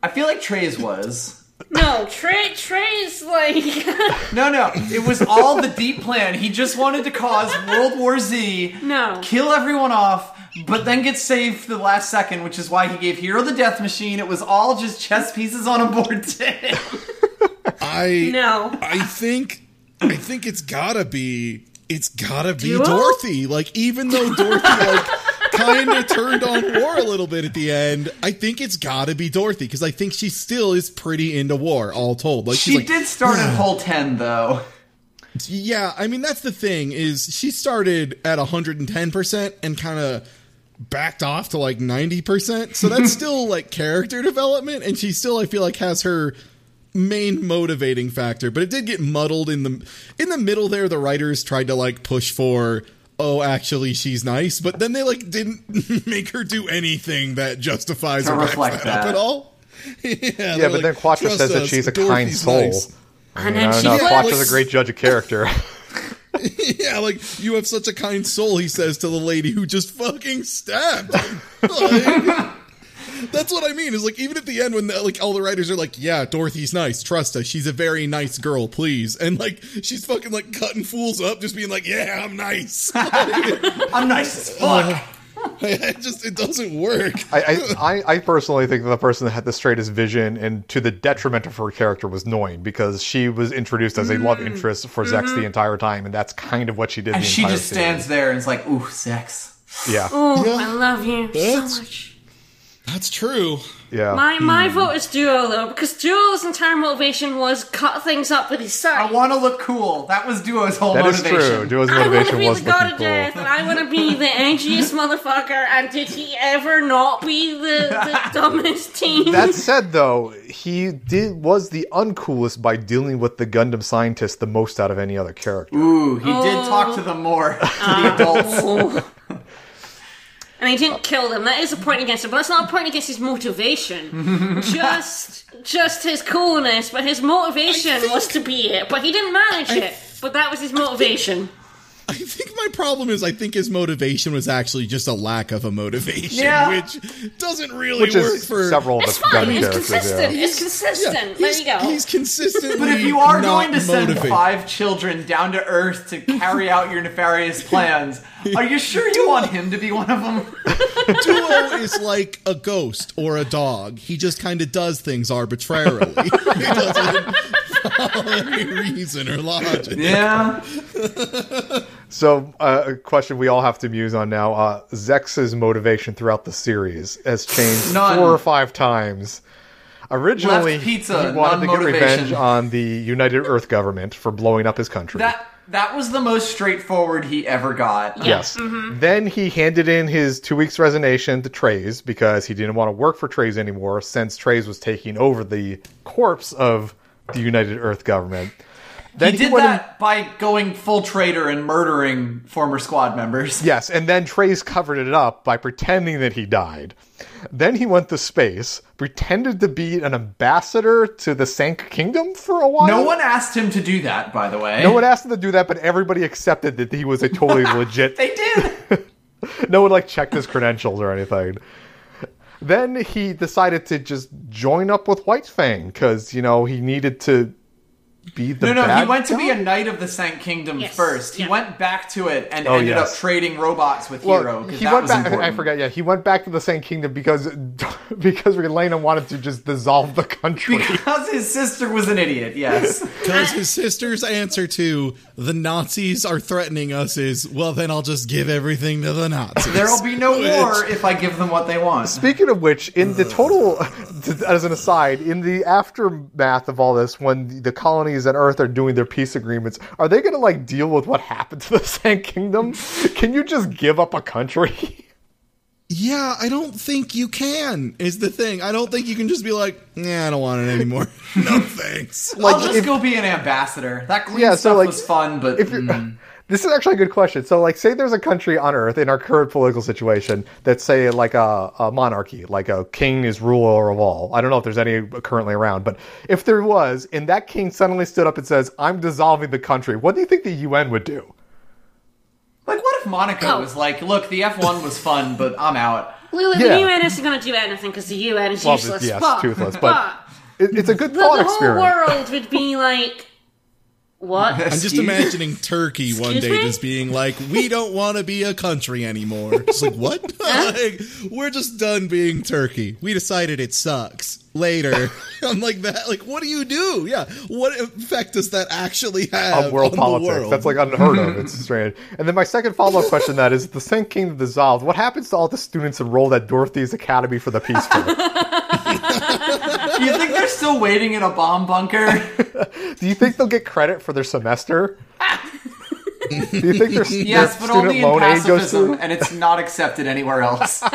I feel like Treize was. No, Trey Trey's like (laughs) No, no, it was all the deep plan. He just wanted to cause World War Z, No. kill everyone off, but then get saved the last second, which is why he gave Heero the Death Machine. It was all just chess pieces on a board (laughs) to him. I no. I think I think it's gotta be it's gotta be Duo? Dorothy. Like even though Dorothy like kind of turned on war a little bit at the end, I think it's gotta be Dorothy because I think she still is pretty into war. All told, like She like, did start at (sighs) Hull 10, though. Yeah, I mean that's the thing is she started at 110% and kind of backed off to like 90%. So that's (laughs) still like character development and she still I feel like has her main motivating factor, but it did get muddled in the in the middle there the writers tried to like push for oh actually she's nice, but then they like didn't (laughs) make her do anything that justifies To her backs reflect that up at all. (laughs) yeah, yeah, but then Quatre says that she's a kind soul. And I then don't she know. flips. Quatre's a great judge of character. (laughs) Yeah, like you have such a kind soul, he says to the lady who just fucking stabbed. Like, that's what I mean. Is like even at the end when the, like all the writers are like, "Yeah, Dorothy's nice. Trust us. She's a very nice girl. Please." And like she's fucking like cutting fools up, just being like, "Yeah, I'm nice." (laughs) I'm nice as fuck. (laughs) it just it doesn't work. I, I, I- I personally think that the person that had the straightest vision and to the detriment of her character was Noin because she was introduced as a love mm. interest for Zechs the mm-hmm. entire time, and that's kind of what she did. And the she entire just series. stands there and is like, ooh, sex. Yeah, Oh, Yeah. I love you That's- so much. That's true. yeah. My my hmm. vote is Duo though, because Duo's entire motivation was cut things up with his son. I want to look cool. That was Duo's whole that is motivation. true. Duo's I want to motivation be was the god looking of cool. death, and I want to be the angriest motherfucker. And did he ever not be the, the (laughs) dumbest teen? That said, though, he did was the uncoolest by dealing with the Gundam scientist the most out of any other character. Ooh, he did talk oh. to them more, (laughs) to the oh. adults. Oh. (laughs) and he didn't kill them. That is a point against him, but that's not a point against his motivation. (laughs) just, just his coolness. But his motivation think- was to be it. But he didn't manage it. But that was his motivation. I think my problem is I think his motivation was actually just a lack of a motivation, Yeah. which doesn't really Which work is for several of It's the fine. Gundam It's characters. consistent. Yeah. It's consistent. Yeah, there he's, you go. He's consistently. But if you are going to send motivated. five children down to Earth to carry out your nefarious plans, are you sure you want him to be one of them? (laughs) Duo is like a ghost or a dog. He just kind of does things arbitrarily. (laughs) he doesn't follow any reason or logic. Yeah. (laughs) So, uh, a question we all have to muse on now: uh, Zechs's motivation throughout the series has changed None. four or five times. Originally, Left pizza, he wanted to get revenge on the United Earth government for blowing up his country. That that was the most straightforward he ever got. Yes. Then he handed in his two weeks resignation to Treize because he didn't want to work for Treize anymore since Treize was taking over the corpse of the United Earth government. Then He did went that by going full traitor and murdering former squad members. (laughs) Yes, and then Treize covered it up by pretending that he died. Then he went to space, pretended to be an ambassador to the Sanc Kingdom for a while. No one asked him to do that, by the way. no one asked him to do that, but everybody accepted that he was a totally (laughs) legit They did. (laughs) no one like checked his credentials or anything. then he decided to just join up with White Fang because you know he needed to be the No, no, bad he went to be a knight of the Sanc Kingdom Yes, first. He yeah. went back to it and Oh, ended yes. up trading robots with Heero. He that went was back. I important. forget. Yeah, he went back to the same kingdom because (laughs) because Relena wanted to just dissolve the country. Because his sister was an idiot, yes. (laughs) Because uh, his sister's answer to the Nazis are threatening us is, well, then I'll just give everything to the Nazis. There'll be no (laughs) Which- war if I give them what they want. Speaking of which, in the total, as an aside, in the aftermath of all this, when the colonies and Earth are doing their peace agreements, are they going to like deal with what happened to the (laughs) Sanc Kingdom? Can you just give up a country? Yeah, I don't think you can. Is the thing. I don't think you can just be like, yeah, I don't want it anymore. (laughs) no thanks. I'll Like, just if- go be an ambassador. That queen Yeah, so, stuff like, was fun, but if you're, mm, this is actually a good question. So, like, say there's a country on Earth in our current political situation that's say like a, a monarchy, like a king is ruler of all. I don't know if there's any currently around, but if there was, and that king suddenly stood up and says, "I'm dissolving the country," what do you think the UN would do? like, what if Monaco Oh. was like, "Look, the F one was fun, but I'm out." Well, Yeah. the UN isn't going to do anything because the UN is Well, useless. yes, but, toothless, but it, it's a good the, thought the whole experiment. world would be like, what? I'm just Excuse- imagining Turkey one Excuse day me? just being like, we don't want to be a country anymore. It's like, what? (laughs) like, we're just done being Turkey. We decided it sucks. Later. (laughs) I'm like that. Like, what do you do? Yeah. What effect does that actually have Of world on politics. the world? That's like unheard of. It's strange. And then my second follow up question that is the Sanc Kingdom dissolved. What happens to all the students enrolled at Dorothy's Academy for the Peace Corps? (laughs) Do (laughs) you think they're still waiting in a bomb bunker? (laughs) Do you think they'll get credit for their semester? Do you think their, yes, their but only in loan aid goes pacifism, and it's not accepted anywhere else. (laughs)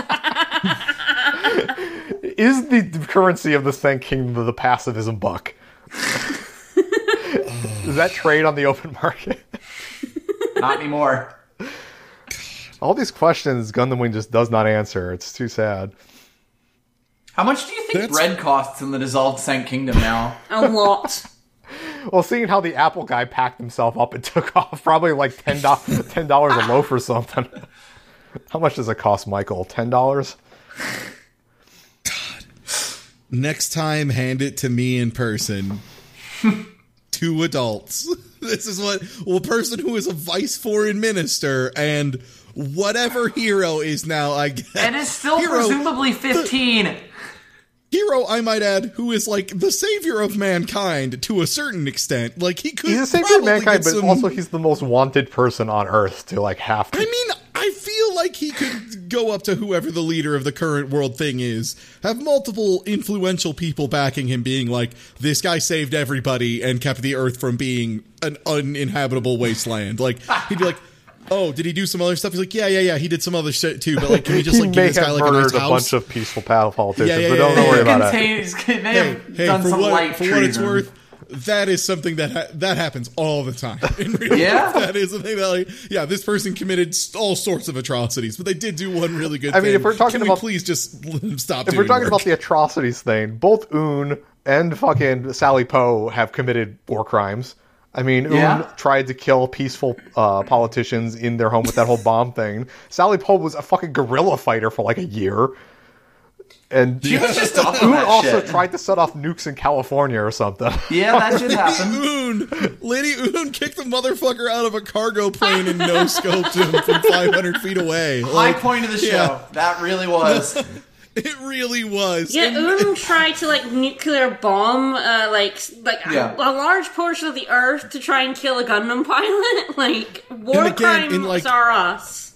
Is the currency of the Sanc Kingdom the pacifism buck? Does that trade on the open market? not anymore. All these questions Gundam Wing just does not answer. It's too sad. How much do you think That's- bread costs in the dissolved Sanc Kingdom now? A lot. (laughs) Well, seeing how the Apple guy packed himself up and (laughs) took off, probably like ten dollars ten dollars a (laughs) loaf or something. How much does it cost, Michael? Ten dollars? God. Next time, hand it to me in person. Two adults. This is what well, a person who is a vice foreign minister and whatever Heero is now. I guess And is still Heero- presumably 15. Hero. I might add, who is like the savior of mankind to a certain extent. Like he could. He's a savior of mankind, but some- also he's the most wanted person on Earth to like have to. I mean, I feel like he could go up to whoever the leader of the current world thing is, have multiple influential people backing him, being like, this guy saved everybody and kept the earth from being an uninhabitable wasteland. Like, he'd be like, oh, did he do some other stuff? He's like, yeah, yeah, yeah, he did some other shit too, but like, can we (laughs) just like give this guy like a nice murdered a house? bunch of peaceful pa- politicians, Yeah, yeah, but yeah, don't, yeah, don't worry yeah. about it. (laughs) They hey, hey, done for some what, light for what it's worth, that is something that ha- that happens all the time. (laughs) In real Yeah? life. that is the thing that, like, yeah, this person committed all sorts of atrocities, but they did do one really good. I mean, thing. if we're talking Can we about- please just stop. If we're talking about the atrocities thing, both Une and fucking Sally Po have committed war crimes. I mean, Yeah. Une tried to kill peaceful uh, politicians in their home with that whole bomb thing. Sally Po was a fucking guerrilla fighter for like a year. And She was just off Une also shit. tried to set off nukes in California or something. Yeah, that should happen. Une, Lady Une kicked the motherfucker out of a cargo plane and no scoped him from 500 feet away. High Like, point of the show. yeah. That really was. (laughs) (laughs) It really was. Yeah, Une (laughs) tried to like nuclear bomb, uh, like like Yeah. a, a large portion of the Earth to try and kill a Gundam (laughs) pilot. like war again, crimes like- are us.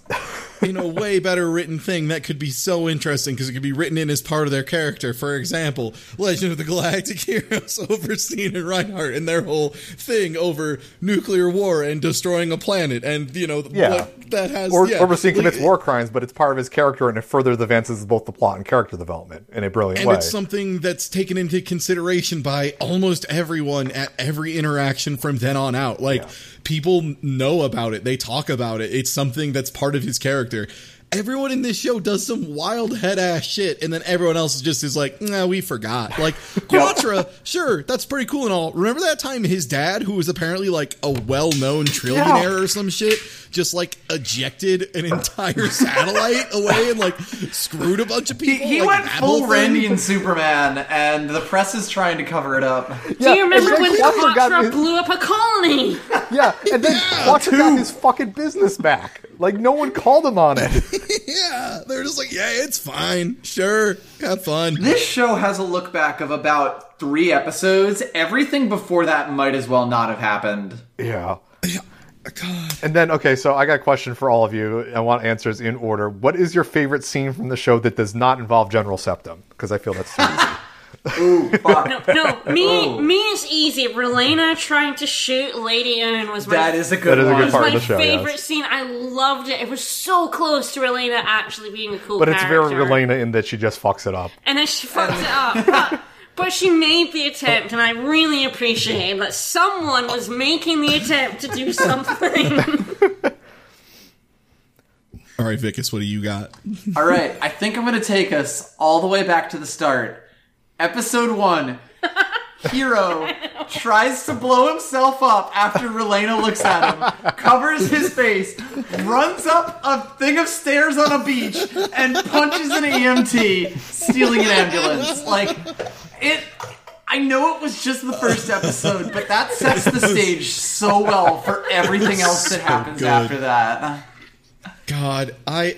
In a way better written thing that could be so interesting because it could be written in as part of their character. For example, Legend of the Galactic Heroes (laughs) Oberstein and Reinhard and their whole thing over nuclear war and destroying a planet, and you know Yeah. that has. Or, yeah, commits like, war crimes, but it's part of his character and it further advances both the plot and character development in a brilliant And way. it's something that's taken into consideration by almost everyone at every interaction from then on out. Like people know about it, they talk about it. It's something that's part of his character. Everyone in this show does some wild head ass shit, and then everyone else is just is like, nah, we forgot. Like (laughs) Quatre, sure, that's pretty cool and all. Remember that time his dad, who was apparently like a well known trillionaire or some shit, just like ejected an entire (laughs) satellite away and like screwed a bunch of He, people. he like, went full whole thing? Randy and Superman, and the press is trying to cover it up. (laughs) Do you remember and then when Quatre got his- blew up a colony? Yeah, and then Quatre got his fucking business back. Like no one called him on it. (laughs) Yeah, they're just like, yeah, it's fine. Sure, have fun. This show has a look back of about three episodes. Everything before that might as well not have happened. Yeah. Oh, God. And then, okay, so I got a question for all of you. I want answers in order. What is your favorite scene from the show that does not involve General Septem? Because I feel that's too easy. (laughs) Ooh, (laughs) fuck. No, no, me, Oh. me is easy. Relena trying to shoot Lady Une was my that is a good That is a one. good part my of the show, favorite yes. scene. I loved it. It was so close to Relena actually being a cool But it's very. Relena in that she just fucks it up. And then she fucked it up. But, but she made the attempt, and I really appreciate that someone was making the attempt to do something. All right, Vicus, what do you got? All right, I think I'm going to take us all the way back to the start. Episode one. (laughs) Heero tries to blow himself up after Relena looks at him, covers his face, runs up a thing of stairs on a beach, and punches an EMT, stealing an ambulance. Like, it. I know it was just the first episode, but that sets the stage so well for everything else that happens good. after that. God, I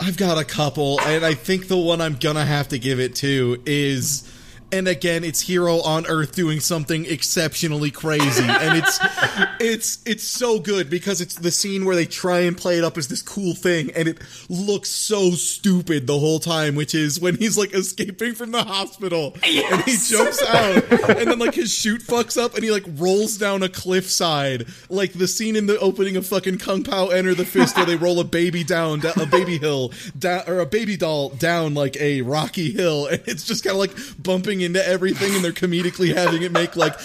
I've got a couple, and I think the one I'm gonna have to give it to is and again it's Heero on Earth doing something exceptionally crazy. And it's (laughs) it's it's so good because it's the scene where they try and play it up as this cool thing and it looks so stupid the whole time, which is when he's like escaping from the hospital and he jumps (laughs) out and then like his chute fucks up and he like rolls down a cliffside. Like the scene in the opening of fucking Kung Pao Enter the Fist where they (laughs) roll a baby down a baby hill down or a baby doll down like a rocky hill and it's just kind of like bumping into everything and they're comedically having it make like (laughs)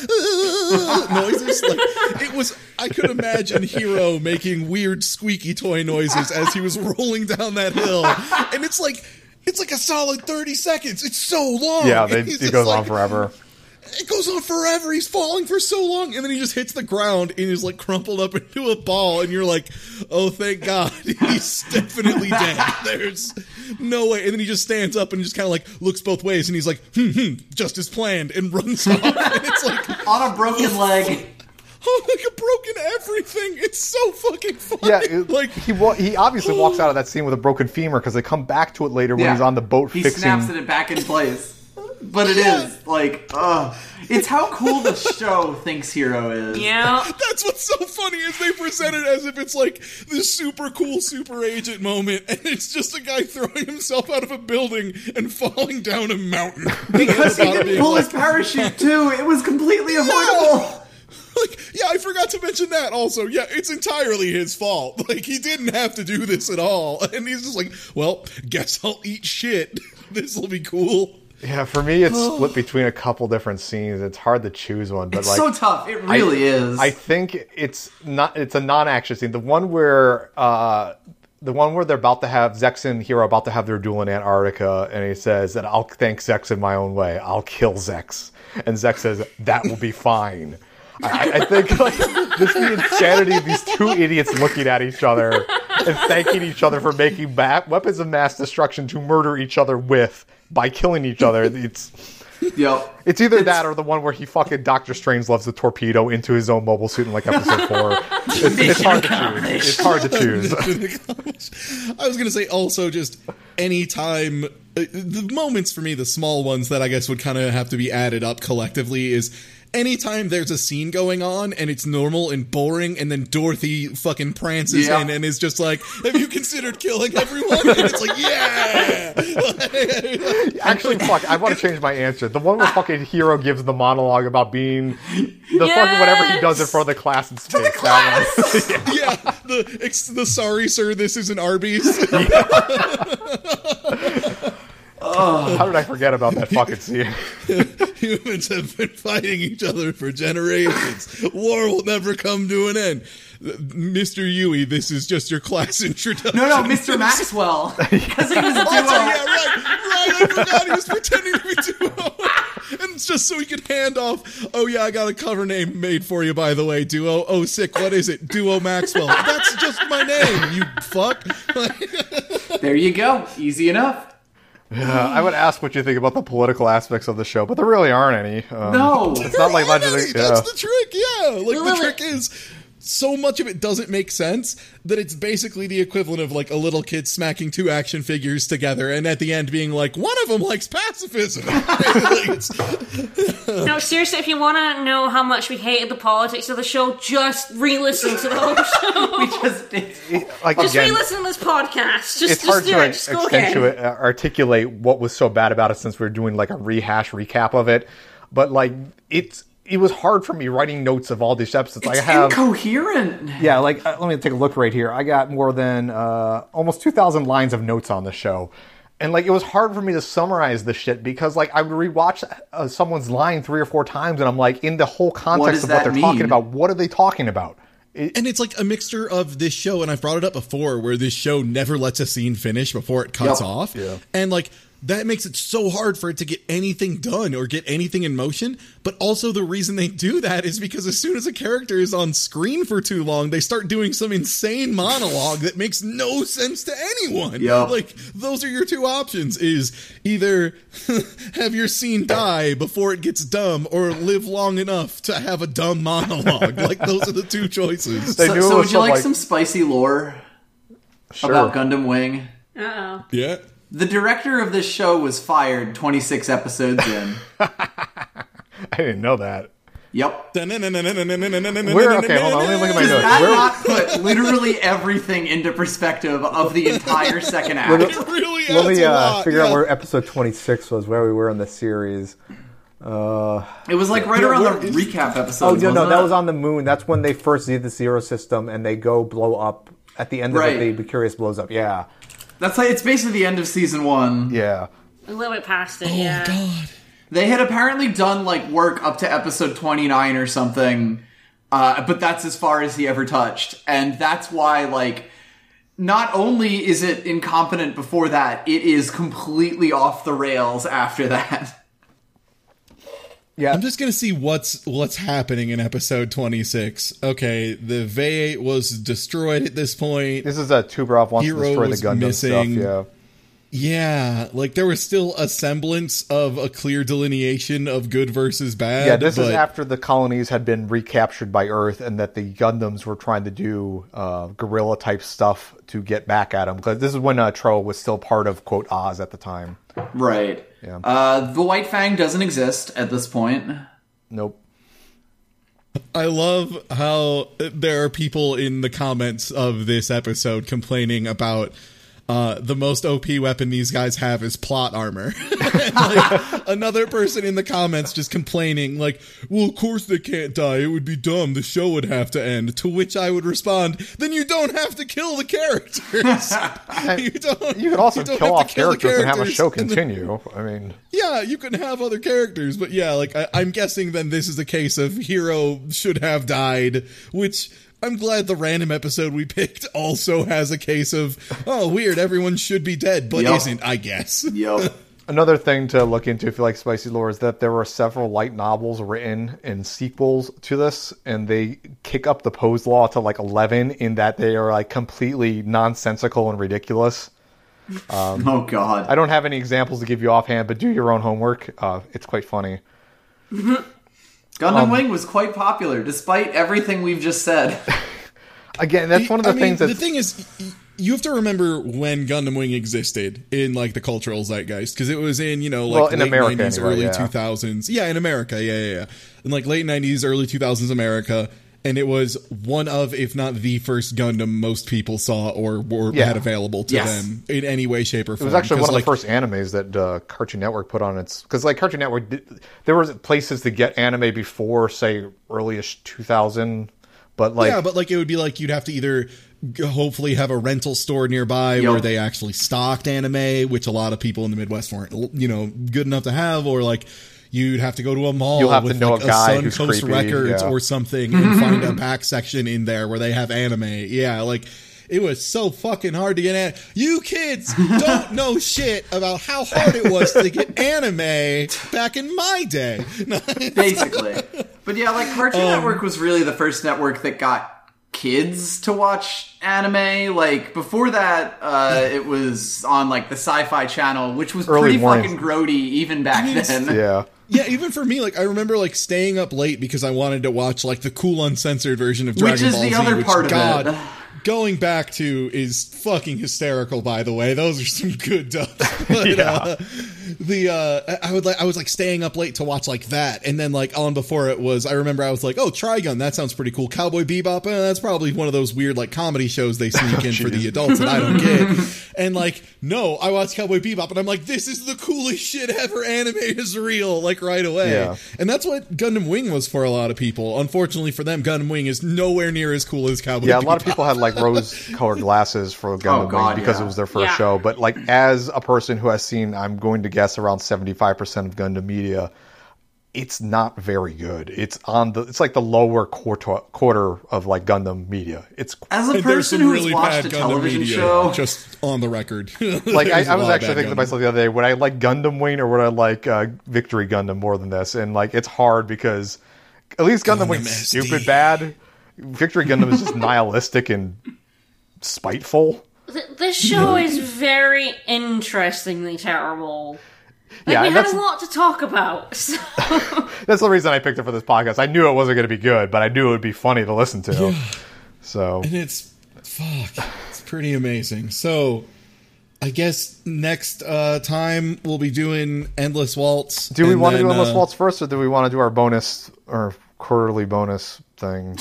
noises like it was I could imagine Heero making weird squeaky toy noises as he was rolling down that hill and it's like it's like a solid 30 seconds. It's so long. Yeah, they, it goes like- on forever. It goes on forever. He's falling for so long, and then he just hits the ground and is like crumpled up into a ball, and you're like, "Oh, thank God, (laughs) he's definitely dead." (laughs) There's no way. And then he just stands up and just kind of like looks both ways, and he's like, "Hmm, hmm, just as planned," and runs (laughs) off. and it's like, On a broken leg. oh, like a broken everything. It's so fucking funny. Yeah, it- like he wa- he obviously walks (gasps) out of that scene with a broken femur because they come back to it later when Yeah. he's on the boat he fixing. snaps it back in place. But it is (laughs) like, ugh. It's how cool the (laughs) show thinks Heero is. yeah. (laughs) That's what's so funny is they present it as if it's like this super cool super agent moment, and it's just a guy throwing himself out of a building and falling down a mountain Because he didn't pull like, his parachute too. It was completely avoidable. like, yeah, I forgot to mention that also. Yeah, it's entirely his fault. Like he didn't have to do this at all, and he's just like, well, guess I'll eat shit. This will be cool. Yeah, for me, it's (gasps) split between a couple different scenes. It's hard to choose one, but It's like so tough. It really is. I think it's not. It's a non-action scene. The one where, uh, the one where they're about to have Zechs and Heero about to have their duel in Antarctica, and he says that I'll thank Zechs in my own way. I'll kill Zechs, and Zechs says that will be fine. I, I think (laughs) like just the insanity of these two idiots looking at each other and thanking each other for making ma- weapons of mass destruction to murder each other with by killing each other. (laughs) It's yep. it's either that or the one where he fucking Doctor Strange loves the torpedo into his own mobile suit in like episode (laughs) four. It's, it's hard to choose. It's hard to (laughs) choose. I was gonna say also just any time. Uh, the moments for me, the small ones that I guess would kind of have to be added up collectively is anytime there's a scene going on and it's normal and boring, and then Dorothy fucking prances Yeah. in and is just like, "Have you considered killing everyone?" And it's like, "Yeah." (laughs) Actually, fuck, I want to change my answer. The one where fucking Heero gives the monologue about being the fucking whatever he does in front of the class in space. That one. (laughs) yeah, the ex- the sorry sir, this isn't Arby's. (laughs) Oh. How did I forget about that fucking (laughs) scene? Humans have been fighting each other for generations. War will never come to an end. Mr. Yuy, this is just your class (laughs) introduction. No, no, Mr. Maxwell. (laughs) Because he was a Oh, duo. yeah, right, right. I forgot he was pretending to be Duo. And it's just so he could hand off. Oh, yeah, I got a cover name made for you, by the way, Duo. Oh, sick. What is it? Duo Maxwell. That's just my name, you fuck. There you go. Easy enough. Uh, I would ask what you think about the political aspects of the show, but there really aren't any. Um, No. it's not like Aren't. Legend. That's Yeah. the trick, yeah. Like, the Well, trick is. So much of it doesn't make sense that it's basically the equivalent of like a little kid smacking two action figures together and at the end being like, one of them likes pacifism. (laughs) Like, it's- (laughs) No, seriously, if you want to know how much we hated the politics of the show, just re-listen to the whole (laughs) show. We just did. Like just again, re-listen to this podcast. Just, it's just hard do to it. Just go accentuate, uh, articulate what was so bad about it since we are doing like a rehash recap of it. But like it's it was hard for me writing notes of all these episodes. It's I have incoherent. yeah, like uh, let me take a look right here. I got more than uh, almost two thousand lines of notes on the show. And like it was hard for me to summarize the shit because like I would rewatch uh, someone's line three or four times and I'm like in the whole context does of what they're mean? talking about. What are they talking about? And it's like a mixture of this show, and I've brought it up before, where this show never lets a scene finish before it cuts Yep. off. Yeah. And like that makes it so hard for it to get anything done or get anything in motion. But also the reason they do that is because as soon as a character is on screen for too long, they start doing some insane monologue that makes no sense to anyone. Yep. Like those are your two options is either (laughs) have your scene die before it gets dumb or live long enough to have a dumb monologue. like those are the two choices. So, so would you like like- some spicy lore Sure. about Gundam Wing? Uh-oh. Yeah. The director of this show was fired 26 episodes in. (laughs) I didn't know that. Yep. Where? Okay, hold on. Let me look at my Does notes. that Where- not put literally everything into perspective of the entire second act? It really Let me uh, lot. figure out where episode 26 was, where we were in the series. It was like right Yeah, around the recap episode. Oh, no, no, wasn't that was on the moon. That's when they first see the Zero System and they go blow up. At the end Right. of it, the Curious blows up. Yeah. That's like it's basically the end of season one. Yeah. A little bit past it, Oh yeah. God. They had apparently done like work up to episode 29 or something, uh, but that's as far as he ever touched. And that's why, like, not only is it incompetent before that, it is completely off the rails after that. (laughs) Yeah. I'm just gonna see what's what's happening in episode 26. Okay, the Vayeate was destroyed at this point. This is a Tubarov wants Heero to destroy the was Gundam missing. stuff. Yeah, Yeah, like there was still a semblance of a clear delineation of good versus bad. Yeah. Yeah. This is after the colonies had been recaptured by Earth and that the Gundams were trying to do uh, guerrilla type stuff to get back at them. Because this is when uh, Tro was still part of quote Oz at the time. Right. Yeah. Uh, the White Fang doesn't exist at this point. Nope. I love how there are people in the comments of this episode complaining about uh, the most OP weapon these guys have is plot armor. and, (laughs) like, another person in the comments just complaining, like, well, of course they can't die. It would be dumb. The show would have to end. To which I would respond, then you don't have to kill the characters. (laughs) (laughs) you, don't, You could also you kill have off kill the characters and have a show continue. I mean, yeah, you can have other characters, but yeah, like I, I'm guessing then this is a case of Heero should have died, which I'm glad the random episode we picked also has a case of oh weird, everyone should be dead, but Yup. isn't, I guess. (laughs) Yep. Another thing to look into if you like spicy lore is that there were several light novels written in sequels to this, and they kick up the pose law to like 11 in that they are like completely nonsensical and ridiculous. (laughs) oh, God. I don't have any examples to give you offhand, but do your own homework. Uh, it's quite funny. (laughs) Gundam Um, Wing was quite popular, despite everything we've just said. (laughs) Again, that's one of the I things that the thing is. You have to remember when Gundam Wing existed in like the cultural zeitgeist because it was in you know like Well, in late America 90s, anyway, early yeah. 2000s. Yeah, in America, yeah, yeah, yeah, in like late 90s, early 2000s America, and it was one of, if not the first Gundam most people saw or were Yeah. had available to Yes. them in any way, shape, or form. It was actually one of like, the first animes that uh, Cartoon Network put on its because like Cartoon Network, did, there was places to get anime before say earlyish 2000, but like yeah, but like it would be like you'd have to either hopefully have a rental store nearby Yep. where they actually stocked anime, which a lot of people in the Midwest weren't, you know, good enough to have, or like you'd have to go to a mall You'll have to with know like a guy Sun who's Coast creepy, Records yeah. or something and (laughs) find a back section in there where they have anime. Yeah, like it was so fucking hard to get an You kids don't (laughs) know shit about how hard it was to get anime back in my day. (laughs) basically. But yeah, like Cartoon Um, Network was really the first network that got kids to watch anime. Like before that, uh, it was on like the Sci-Fi Channel, which was Early pretty mornings. fucking grody even back mean, then. Yeah. Yeah, even for me, like I remember like staying up late because I wanted to watch like the cool uncensored version of Which Dragon is Ball the Z, other which part of God, it. Going back to is fucking hysterical. By the way, those are some good dubs. (laughs) But, Yeah. uh, the uh, I would like I was like staying up late to watch like that, and then like on before it was. I remember I was like, oh, Trigun, that sounds pretty cool. Cowboy Bebop, eh, that's probably one of those weird like comedy shows they sneak (laughs) in for the adults that I don't get. (laughs) And like, no, I watched Cowboy Bebop, and I'm like, this is the coolest shit ever. Anime is real, like right away. Yeah. And that's what Gundam Wing was for a lot of people. Unfortunately for them, Gundam Wing is nowhere near as cool as Cowboy Yeah, a lot of people had like rose-colored glasses for Gundam Oh, God, Wing because yeah. it was their first Yeah. show. But like, as a person who has seen, I'm going to guess around 75 percent of Gundam media, it's not very good. It's on the, it's like the lower quarter quarter of like Gundam media. It's As a person some who has watched a Gundam television media, show, just on the record. (laughs) like I, There's a I was actually bad thinking to myself the other day, would I like Gundam Wing or would I like uh, Victory Gundam more than this? And like, it's hard because at least Gundam, Gundam Wing's stupid bad. Victory Gundam is just nihilistic and spiteful. Th- this show is very interestingly terrible. Like, Yeah, we and had a lot to talk about. so- (laughs) that's the reason I picked it for this podcast. I knew it wasn't going to be good, but I knew it would be funny to listen to. So and it's fuck, it's pretty amazing. So. I guess next uh, time we'll be doing Endless Waltz. do we want to do Endless uh, Waltz first, or do we want to do our bonus or quarterly bonus thing?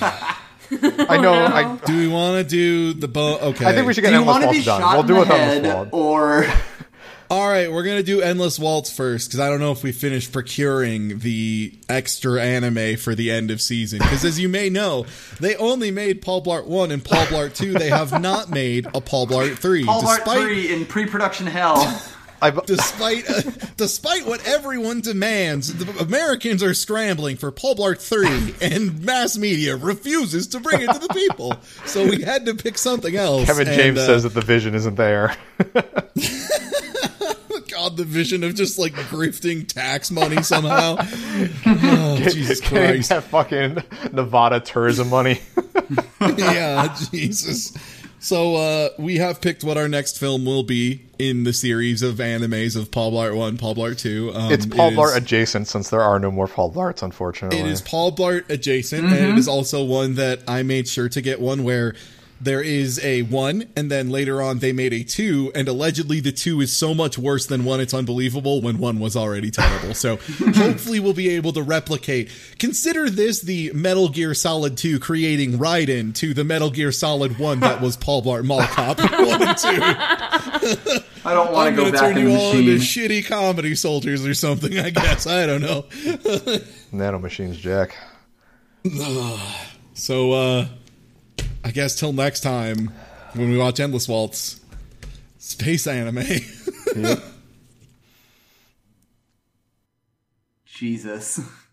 (laughs) I oh, know. I, Do we want to do the bo? Okay, I think we should do get you Endless to Waltz done. We'll do the it on head the squad. or (laughs) All right, we're gonna do Endless Waltz first because I don't know if we finished procuring the extra anime for the end of season. Because as you may know, they only made Paul Blart One and Paul Blart Two. They have not made a Paul Blart Three, Paul Blart Three in pre-production hell? (laughs) Despite uh, (laughs) despite what everyone demands. The Americans are scrambling for Paul Blart Three, and mass media refuses to bring it to the people. So we had to pick something else. Kevin and, James uh, says that the vision isn't there. (laughs) (laughs) God, the vision of just like grifting tax money somehow. Oh, Jesus Getting Christ. that fucking Nevada tourism money. yeah, Jesus. So uh, we have picked what our next film will be in the series of animes of Paul Blart 1, Paul Blart 2. Um, it's Paul it is- Blart adjacent since there are no more Paul Blarts, unfortunately. It is Paul Blart adjacent, and it is also one that I made sure to get one where there is a one, and then later on they made a two, and allegedly the two is so much worse than one, it's unbelievable when one was already terrible. So (laughs) hopefully we'll be able to replicate. Consider this the Metal Gear Solid 2 creating Raiden to the Metal Gear Solid 1 that was Paul Blart Mall Cop (laughs) 1 and 2. I don't want to go back turn in the you all into shitty comedy soldiers or something, I guess. I don't know. (laughs) Nano Machines Jack. (sighs) So, uh, I guess till next time when we watch Endless Waltz, space anime. (laughs) Jesus. (laughs)